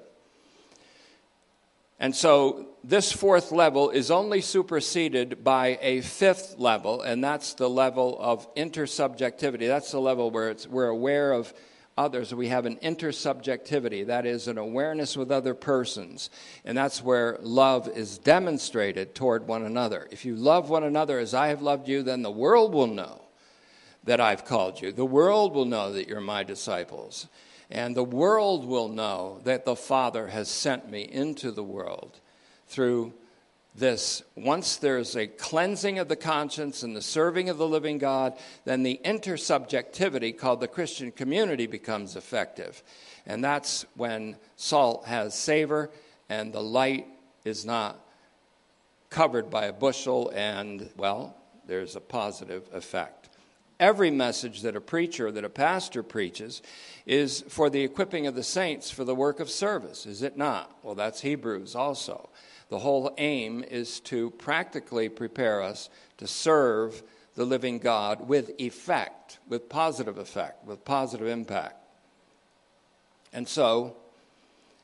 And so this fourth level is only superseded by a fifth level, and that's the level of intersubjectivity. That's the level where we're aware of others. We have an intersubjectivity, that is, an awareness with other persons. And that's where love is demonstrated toward one another. If you love one another as I have loved you, then the world will know that I've called you. The world will know that you're my disciples. And the world will know that the Father has sent me into the world through this once there's a cleansing of the conscience and the serving of the living God, then the intersubjectivity called the Christian community becomes effective. And that's when salt has savor and the light is not covered by a bushel, and, well, there's a positive effect. Every message that a preacher, that a pastor preaches, is for the equipping of the saints for the work of service, is it not? Well, that's Hebrews also. The whole aim is to practically prepare us to serve the living God with effect, with positive effect, with positive impact. And so,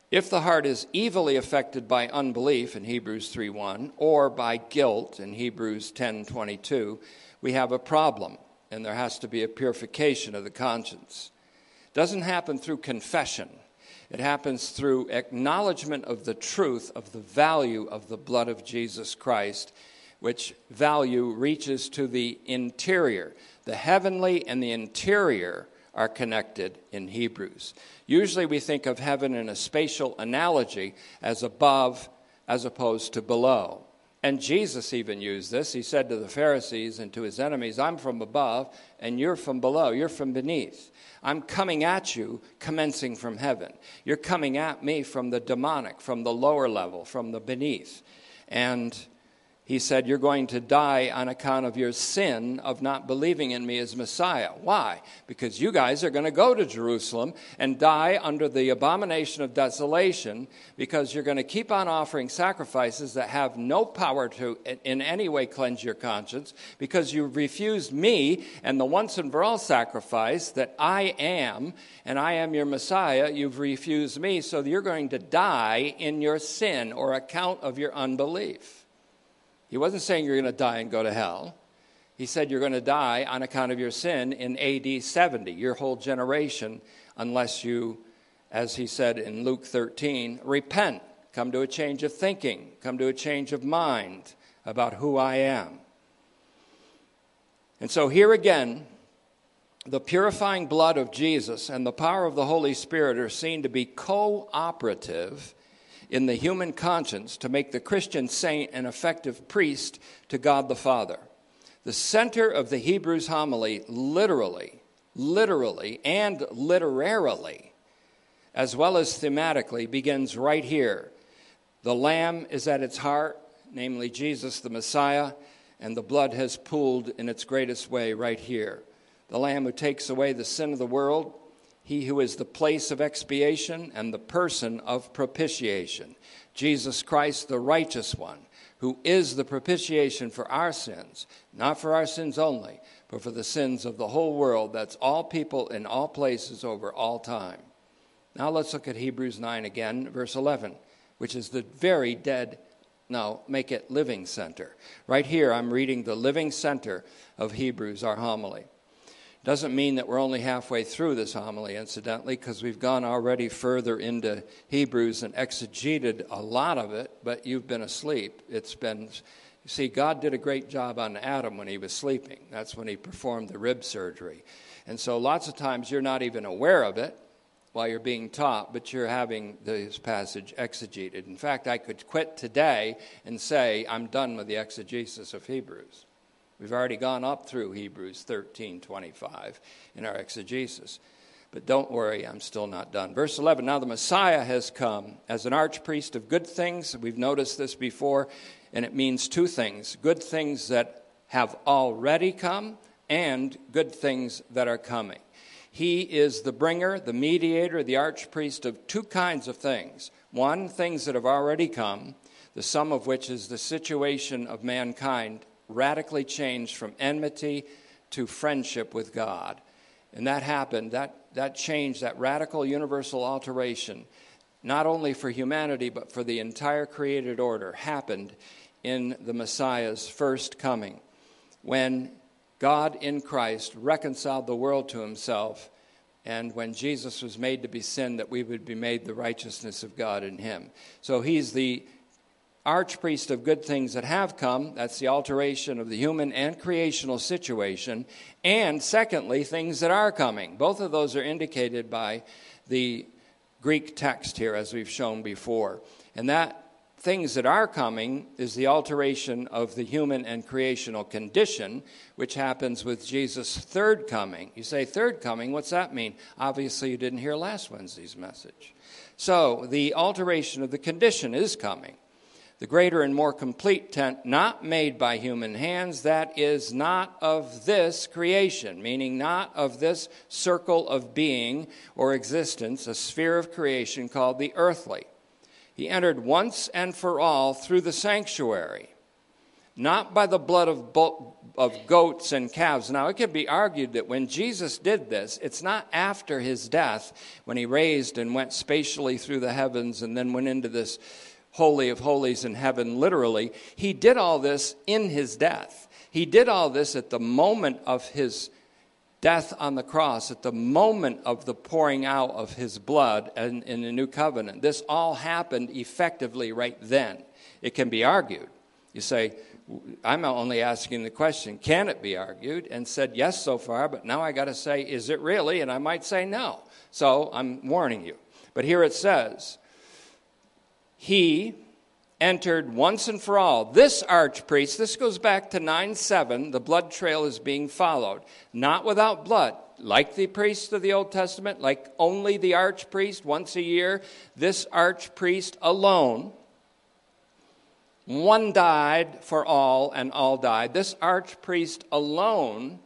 if the heart is evilly affected by unbelief in Hebrews 3:1 or by guilt in Hebrews 10:22, we have a problem and there has to be a purification of the conscience. It doesn't happen through confession. It happens through acknowledgement of the truth of the value of the blood of Jesus Christ, which value reaches to the interior. The heavenly and the interior are connected in Hebrews. Usually we think of heaven in a spatial analogy as above as opposed to below. And Jesus even used this. He said to the Pharisees and to his enemies, I'm from above, and you're from below. You're from beneath. I'm coming at you, commencing from heaven. You're coming at me from the demonic, from the lower level, from the beneath. And he said, You're going to die on account of your sin of not believing in me as Messiah. Why? Because you guys are going to go to Jerusalem and die under the abomination of desolation because you're going to keep on offering sacrifices that have no power to in any way cleanse your conscience because you refused me and the once and for all sacrifice that I am and I am your Messiah. You've refused me, so you're going to die in your sin or account of your unbelief. He wasn't saying you're going to die and go to hell. He said you're going to die on account of your sin in AD 70, your whole generation, unless you, as he said in Luke 13, repent, come to a change of thinking, come to a change of mind about who I am. And so here again, the purifying blood of Jesus and the power of the Holy Spirit are seen to be cooperative in the human conscience to make the Christian saint an effective priest to God the Father. The center of the Hebrews homily, literally, literally, and literarily, as well as thematically, begins right here. The Lamb is at its heart, namely Jesus the Messiah, and the blood has pooled in its greatest way right here. The Lamb who takes away the sin of the world he who is the place of expiation and the person of propitiation. Jesus Christ, the righteous one, who is the propitiation for our sins, not for our sins only, but for the sins of the whole world. That's all people in all places over all time. Now let's look at Hebrews 9 again, verse 11, which is the very dead, no, make it living center. Right here, I'm reading the living center of Hebrews, our homily. Doesn't mean that we're only halfway through this homily, incidentally, because we've gone already further into Hebrews and exegeted a lot of it, but you've been asleep. It's been, see, God did a great job on Adam when he was sleeping. That's when he performed the rib surgery. And so lots of times you're not even aware of it while you're being taught, but you're having this passage exegeted. In fact, I could quit today and say, I'm done with the exegesis of Hebrews. We've already gone up through Hebrews 13 25 in our exegesis. But don't worry, I'm still not done. Verse 11 Now the Messiah has come as an archpriest of good things. We've noticed this before, and it means two things good things that have already come, and good things that are coming. He is the bringer, the mediator, the archpriest of two kinds of things. One, things that have already come, the sum of which is the situation of mankind radically changed from enmity to friendship with God. And that happened, that, that change, that radical universal alteration, not only for humanity, but for the entire created order, happened in the Messiah's first coming when God in Christ reconciled the world to himself, and when Jesus was made to be sin, that we would be made the righteousness of God in him. So he's the archpriest of good things that have come. That's the alteration of the human and creational situation. And secondly, things that are coming. Both of those are indicated by the Greek text here, as we've shown before. And that things that are coming is the alteration of the human and creational condition, which happens with Jesus' third coming. You say, third coming, what's that mean? Obviously, you didn't hear last Wednesday's message. So, the alteration of the condition is coming the greater and more complete tent, not made by human hands, that is not of this creation, meaning not of this circle of being or existence, a sphere of creation called the earthly. He entered once and for all through the sanctuary, not by the blood of, bo- of goats and calves. Now, it can be argued that when Jesus did this, it's not after his death, when he raised and went spatially through the heavens and then went into this Holy of Holies in heaven, literally. He did all this in his death. He did all this at the moment of his death on the cross, at the moment of the pouring out of his blood in, in the new covenant. This all happened effectively right then. It can be argued. You say, I'm only asking the question, can it be argued? And said yes so far, but now I got to say, is it really? And I might say no. So I'm warning you. But here it says, he entered once and for all. This archpriest, this goes back to 9 7, the blood trail is being followed. Not without blood. Like the priests of the Old Testament, like only the archpriest once a year, this archpriest alone, one died for all and all died. This archpriest alone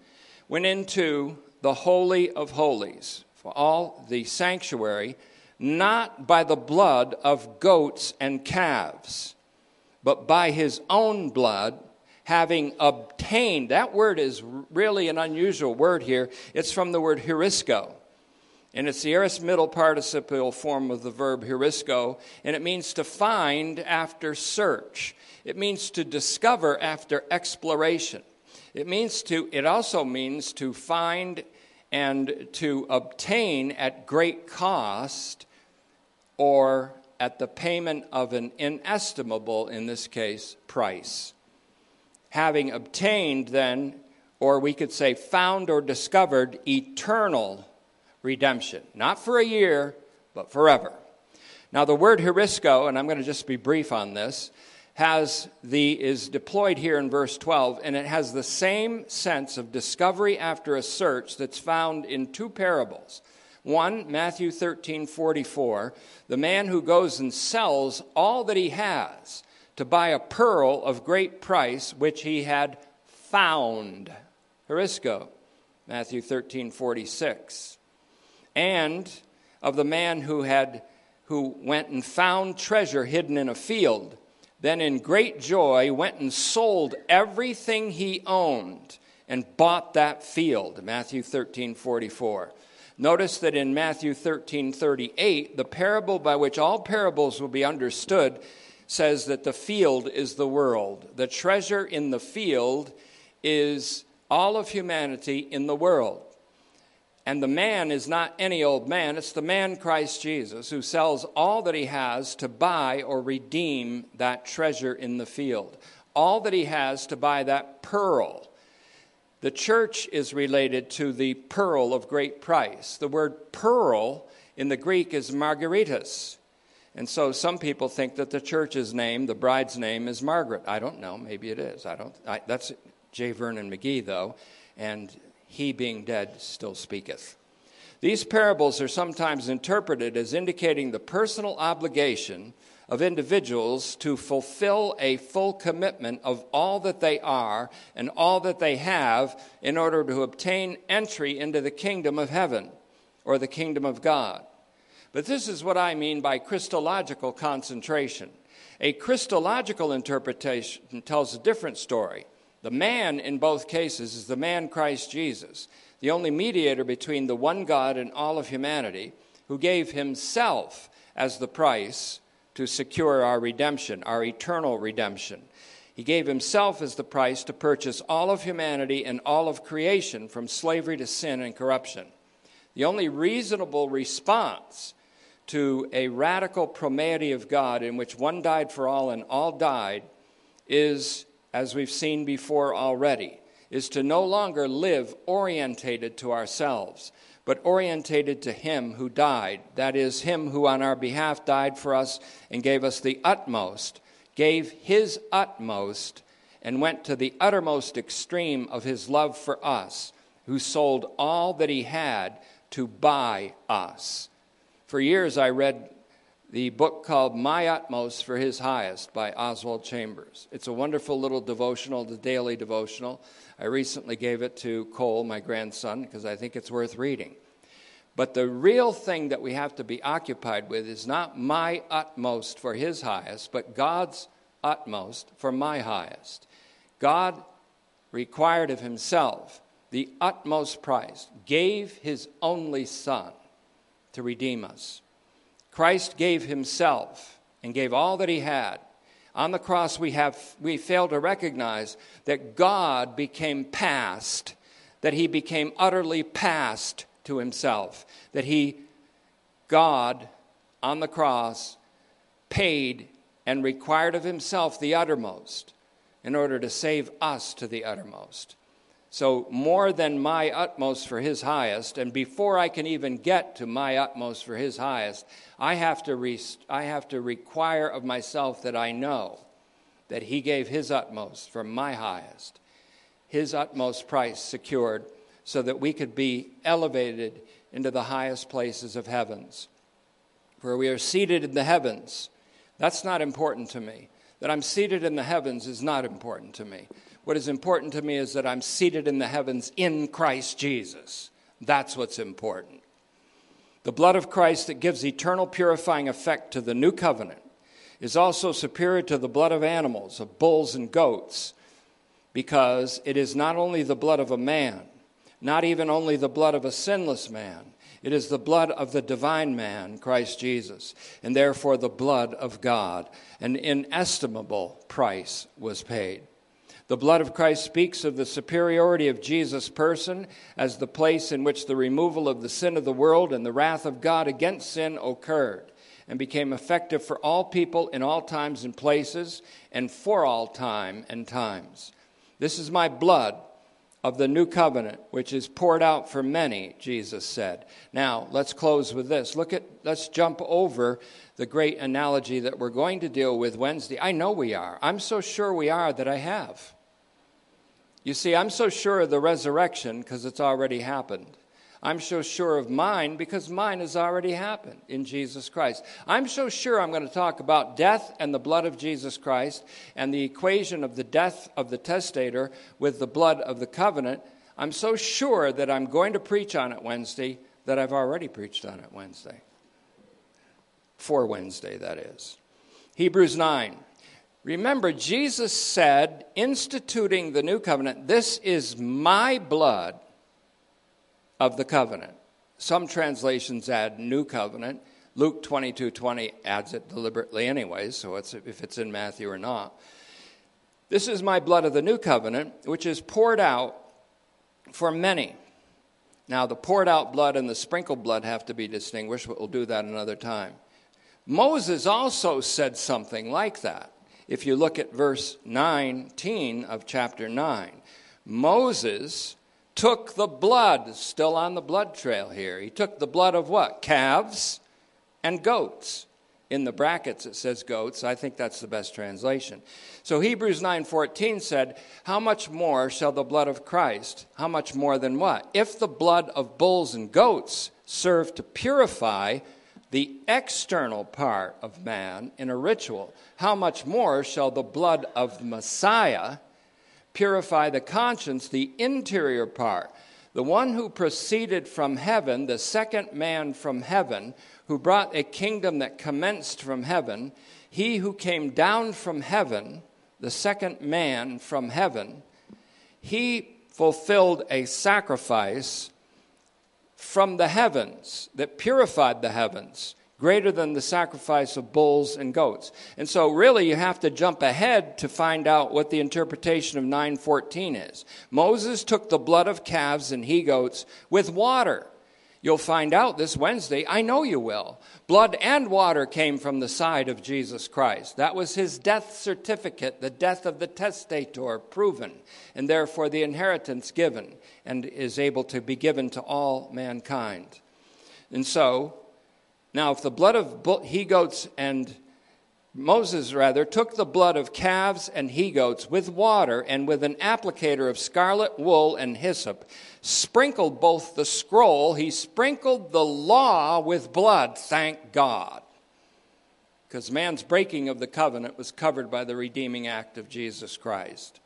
went into the Holy of Holies, for all the sanctuary not by the blood of goats and calves, but by his own blood, having obtained. That word is really an unusual word here. It's from the word heurisco. And it's the aorist middle participial form of the verb heurisco, and it means to find after search. It means to discover after exploration. It means to, it also means to find and to obtain at great cost or at the payment of an inestimable, in this case, price. Having obtained, then, or we could say found or discovered eternal redemption. Not for a year, but forever. Now, the word heurisco, and I'm going to just be brief on this, has the is deployed here in verse 12 and it has the same sense of discovery after a search that's found in two parables one, Matthew 13 44, the man who goes and sells all that he has to buy a pearl of great price which he had found. Heurisco, Matthew 13 46. And of the man who had who went and found treasure hidden in a field, then in great joy went and sold everything he owned and bought that field. Matthew 13 44. Notice that in Matthew 13 38, the parable by which all parables will be understood says that the field is the world. The treasure in the field is all of humanity in the world. And the man is not any old man, it's the man Christ Jesus who sells all that he has to buy or redeem that treasure in the field. All that he has to buy that pearl. The church is related to the pearl of great price. The word pearl in the Greek is margaritas. And so some people think that the church's name, the bride's name, is Margaret. I don't know. Maybe it is. I don't. I, that's J. Vernon McGee, though, and he being dead still speaketh. These parables are sometimes interpreted as indicating the personal obligation of individuals to fulfill a full commitment of all that they are and all that they have in order to obtain entry into the kingdom of heaven or the kingdom of God. But this is what I mean by Christological concentration. A Christological interpretation tells a different story. The man in both cases is the man Christ Jesus, the only mediator between the one God and all of humanity, who gave himself as the price to secure our redemption, our eternal redemption. He gave himself as the price to purchase all of humanity and all of creation from slavery to sin and corruption. The only reasonable response to a radical promeity of God in which one died for all and all died is, as we've seen before already, is to no longer live orientated to ourselves, but orientated to Him who died. That is, Him who on our behalf died for us and gave us the utmost, gave His utmost, and went to the uttermost extreme of His love for us, who sold all that He had to buy us. For years, I read the book called My Utmost for His Highest by Oswald Chambers. It's a wonderful little devotional, the daily devotional. I recently gave it to Cole, my grandson, because I think it's worth reading. But the real thing that we have to be occupied with is not my utmost for His highest, but God's utmost for my highest. God required of Himself the utmost price, gave His only Son to redeem us. Christ gave himself and gave all that he had. On the cross, we, have, we fail to recognize that God became past, that he became utterly past to himself, that he, God, on the cross, paid and required of himself the uttermost in order to save us to the uttermost. So, more than my utmost for his highest, and before I can even get to my utmost for his highest, I have to, re- I have to require of myself that I know that he gave his utmost for my highest, his utmost price secured, so that we could be elevated into the highest places of heavens. Where we are seated in the heavens, that's not important to me. That I'm seated in the heavens is not important to me. What is important to me is that I'm seated in the heavens in Christ Jesus. That's what's important. The blood of Christ that gives eternal purifying effect to the new covenant is also superior to the blood of animals, of bulls and goats, because it is not only the blood of a man, not even only the blood of a sinless man, it is the blood of the divine man, Christ Jesus, and therefore the blood of God. An inestimable price was paid. The blood of Christ speaks of the superiority of Jesus' person as the place in which the removal of the sin of the world and the wrath of God against sin occurred and became effective for all people in all times and places and for all time and times. This is my blood of the new covenant which is poured out for many jesus said. Now let's close with this. Look at let's jump over the great analogy that we're going to deal with wednesday. I know we are. I'm so sure we are that i have you see, I'm so sure of the resurrection because it's already happened. I'm so sure of mine because mine has already happened in Jesus Christ. I'm so sure I'm going to talk about death and the blood of Jesus Christ and the equation of the death of the testator with the blood of the covenant. I'm so sure that I'm going to preach on it Wednesday that I've already preached on it Wednesday. For Wednesday, that is. Hebrews 9. Remember, Jesus said, instituting the new covenant, this is my blood of the covenant. Some translations add new covenant. Luke 22 20 adds it deliberately anyway, so it's, if it's in Matthew or not. This is my blood of the new covenant, which is poured out for many. Now, the poured out blood and the sprinkled blood have to be distinguished, but we'll do that another time. Moses also said something like that. If you look at verse 19 of chapter 9, Moses took the blood, still on the blood trail here. He took the blood of what? Calves and goats. In the brackets it says goats. I think that's the best translation. So Hebrews 9:14 said, "How much more shall the blood of Christ, how much more than what? If the blood of bulls and goats serve to purify the external part of man in a ritual, how much more shall the blood of the Messiah purify the conscience, the interior part. The one who proceeded from heaven, the second man from heaven, who brought a kingdom that commenced from heaven, he who came down from heaven, the second man from heaven, he fulfilled a sacrifice from the heavens that purified the heavens greater than the sacrifice of bulls and goats. And so really you have to jump ahead to find out what the interpretation of 914 is. Moses took the blood of calves and he goats with water. You'll find out this Wednesday, I know you will. Blood and water came from the side of Jesus Christ. That was his death certificate, the death of the testator proven, and therefore the inheritance given, and is able to be given to all mankind. And so, now, if the blood of he goats and Moses, rather, took the blood of calves and he goats with water and with an applicator of scarlet wool and hyssop, sprinkled both the scroll, he sprinkled the law with blood, thank God. Because man's breaking of the covenant was covered by the redeeming act of Jesus Christ.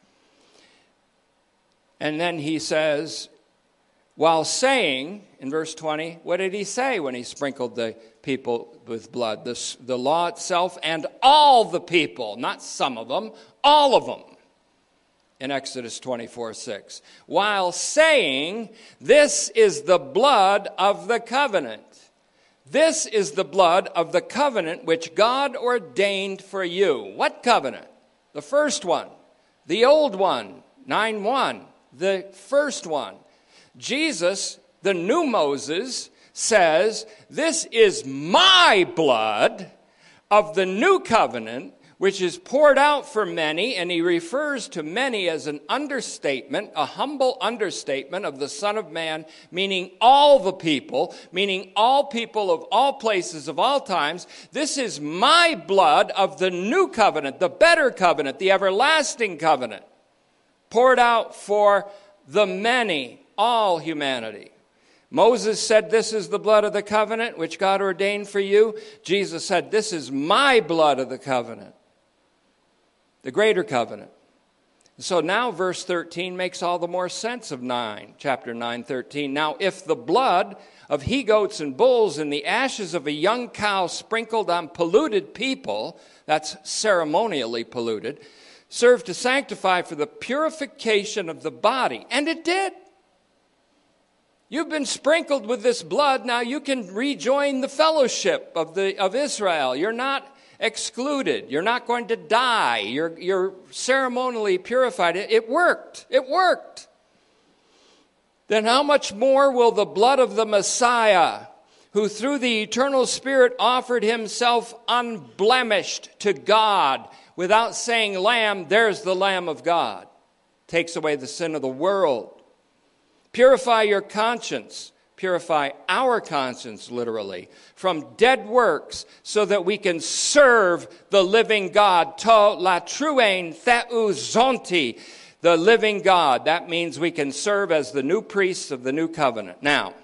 And then he says, while saying, in verse 20, what did he say when he sprinkled the people with blood? The, the law itself and all the people, not some of them, all of them. In Exodus 24 6. While saying, This is the blood of the covenant. This is the blood of the covenant which God ordained for you. What covenant? The first one. The old one, 9 1. The first one. Jesus, the new Moses, says, This is my blood of the new covenant, which is poured out for many, and he refers to many as an understatement, a humble understatement of the Son of Man, meaning all the people, meaning all people of all places, of all times. This is my blood of the new covenant, the better covenant, the everlasting covenant, poured out for the many all humanity. Moses said, This is the blood of the covenant which God ordained for you. Jesus said, This is my blood of the covenant, the greater covenant. So now verse 13 makes all the more sense of 9, chapter 9, 13. Now, if the blood of he goats and bulls and the ashes of a young cow sprinkled on polluted people, that's ceremonially polluted, served to sanctify for the purification of the body, and it did. You've been sprinkled with this blood. Now you can rejoin the fellowship of, the, of Israel. You're not excluded. You're not going to die. You're, you're ceremonially purified. It, it worked. It worked. Then how much more will the blood of the Messiah, who through the eternal Spirit offered himself unblemished to God without saying, Lamb, there's the Lamb of God, takes away the sin of the world. Purify your conscience. Purify our conscience, literally, from dead works so that we can serve the living God. To latruein theuzonti, the living God. That means we can serve as the new priests of the new covenant. Now,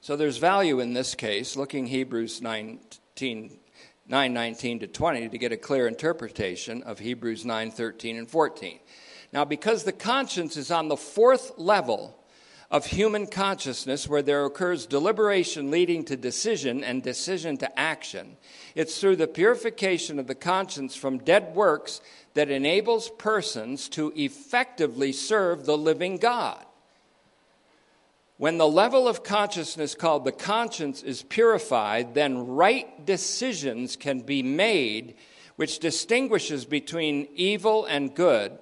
so there's value in this case, looking Hebrews 19, 9, 19 to 20 to get a clear interpretation of Hebrews 9, 13 and 14. Now, because the conscience is on the fourth level of human consciousness where there occurs deliberation leading to decision and decision to action, it's through the purification of the conscience from dead works that enables persons to effectively serve the living God. When the level of consciousness called the conscience is purified, then right decisions can be made, which distinguishes between evil and good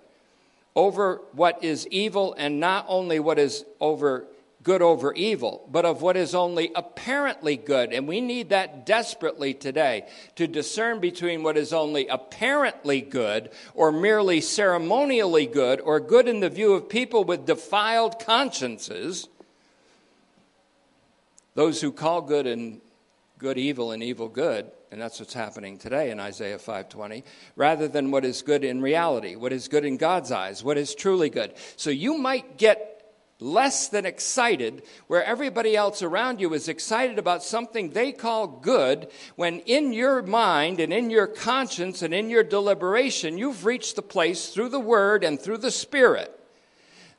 over what is evil and not only what is over good over evil, but of what is only apparently good. And we need that desperately today to discern between what is only apparently good or merely ceremonially good or good in the view of people with defiled consciences. Those who call good and good evil and evil good, and that's what's happening today in Isaiah 5:20, rather than what is good in reality, what is good in God's eyes, what is truly good. So you might get less than excited, where everybody else around you is excited about something they call good, when in your mind and in your conscience and in your deliberation, you've reached the place through the Word and through the Spirit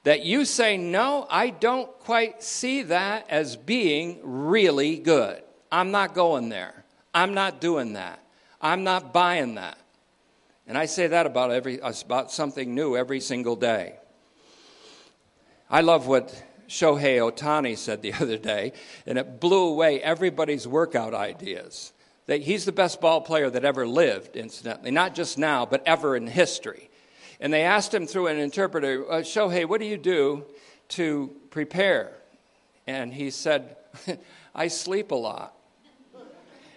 that you say, No, I don't quite see that as being really good. I'm not going there. I'm not doing that. I'm not buying that. And I say that about every about something new every single day. I love what Shohei Ohtani said the [laughs] other day, and it blew away everybody's workout ideas. That he's the best ball player that ever lived, incidentally, not just now, but ever in history. And they asked him through an interpreter, uh, Shohei, what do you do to prepare? And he said, [laughs] I sleep a lot.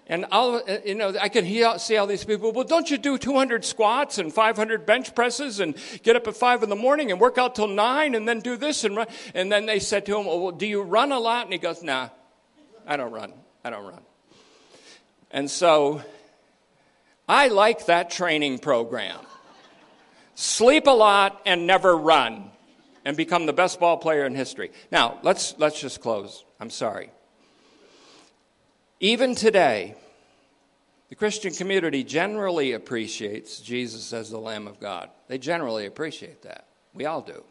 And all, uh, you know, I can hear, see all these people. Well, don't you do 200 squats and 500 bench presses and get up at five in the morning and work out till nine and then do this and run? And then they said to him, well, do you run a lot? And he goes, Nah, I don't run. I don't run. And so I like that training program. Sleep a lot and never run and become the best ball player in history. Now, let's, let's just close. I'm sorry. Even today, the Christian community generally appreciates Jesus as the Lamb of God. They generally appreciate that. We all do.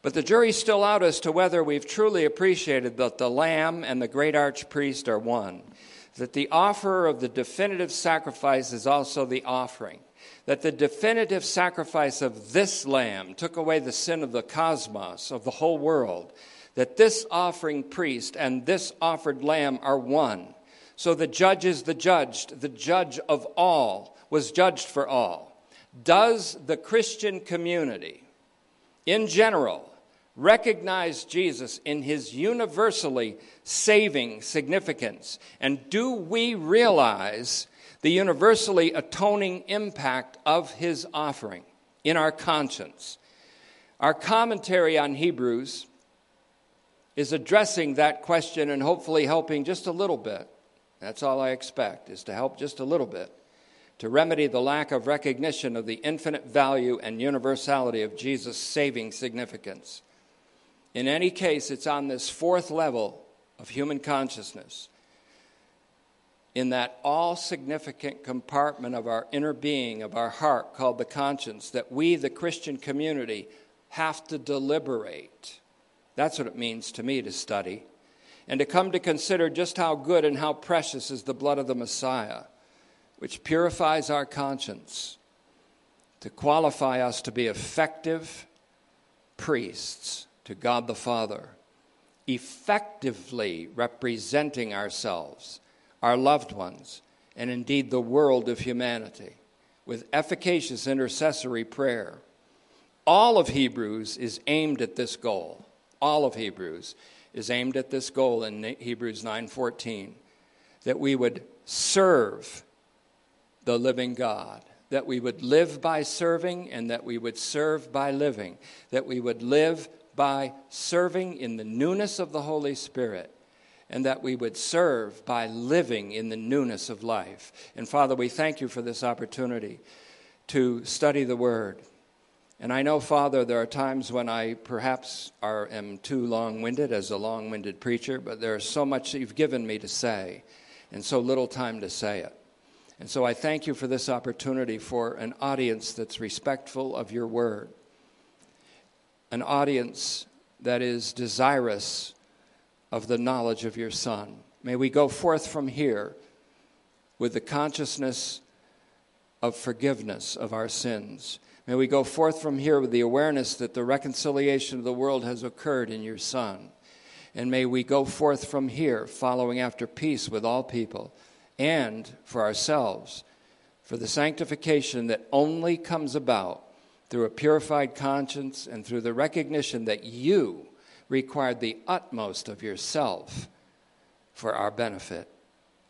But the jury's still out as to whether we've truly appreciated that the Lamb and the great archpriest are one, that the offer of the definitive sacrifice is also the offering, that the definitive sacrifice of this Lamb took away the sin of the cosmos, of the whole world, that this offering priest and this offered lamb are one. So the judge is the judged, the judge of all was judged for all. Does the Christian community in general recognize Jesus in his universally saving significance? And do we realize the universally atoning impact of his offering in our conscience? Our commentary on Hebrews is addressing that question and hopefully helping just a little bit. That's all I expect, is to help just a little bit to remedy the lack of recognition of the infinite value and universality of Jesus' saving significance. In any case, it's on this fourth level of human consciousness, in that all significant compartment of our inner being, of our heart, called the conscience, that we, the Christian community, have to deliberate that's what it means to me to study. And to come to consider just how good and how precious is the blood of the Messiah, which purifies our conscience to qualify us to be effective priests to God the Father, effectively representing ourselves, our loved ones, and indeed the world of humanity with efficacious intercessory prayer. All of Hebrews is aimed at this goal all of Hebrews is aimed at this goal in Hebrews 9:14 that we would serve the living God that we would live by serving and that we would serve by living that we would live by serving in the newness of the Holy Spirit and that we would serve by living in the newness of life. And Father, we thank you for this opportunity to study the Word. And I know, Father, there are times when I perhaps are, am too long winded as a long winded preacher, but there's so much that you've given me to say and so little time to say it. And so I thank you for this opportunity for an audience that's respectful of your word, an audience that is desirous of the knowledge of your Son. May we go forth from here with the consciousness of forgiveness of our sins May we go forth from here with the awareness that the reconciliation of the world has occurred in your Son. And may we go forth from here following after peace with all people and for ourselves, for the sanctification that only comes about through a purified conscience and through the recognition that you required the utmost of yourself for our benefit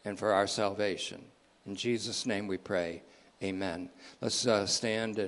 and for our salvation. In Jesus' name we pray. Amen. Let's uh, stand and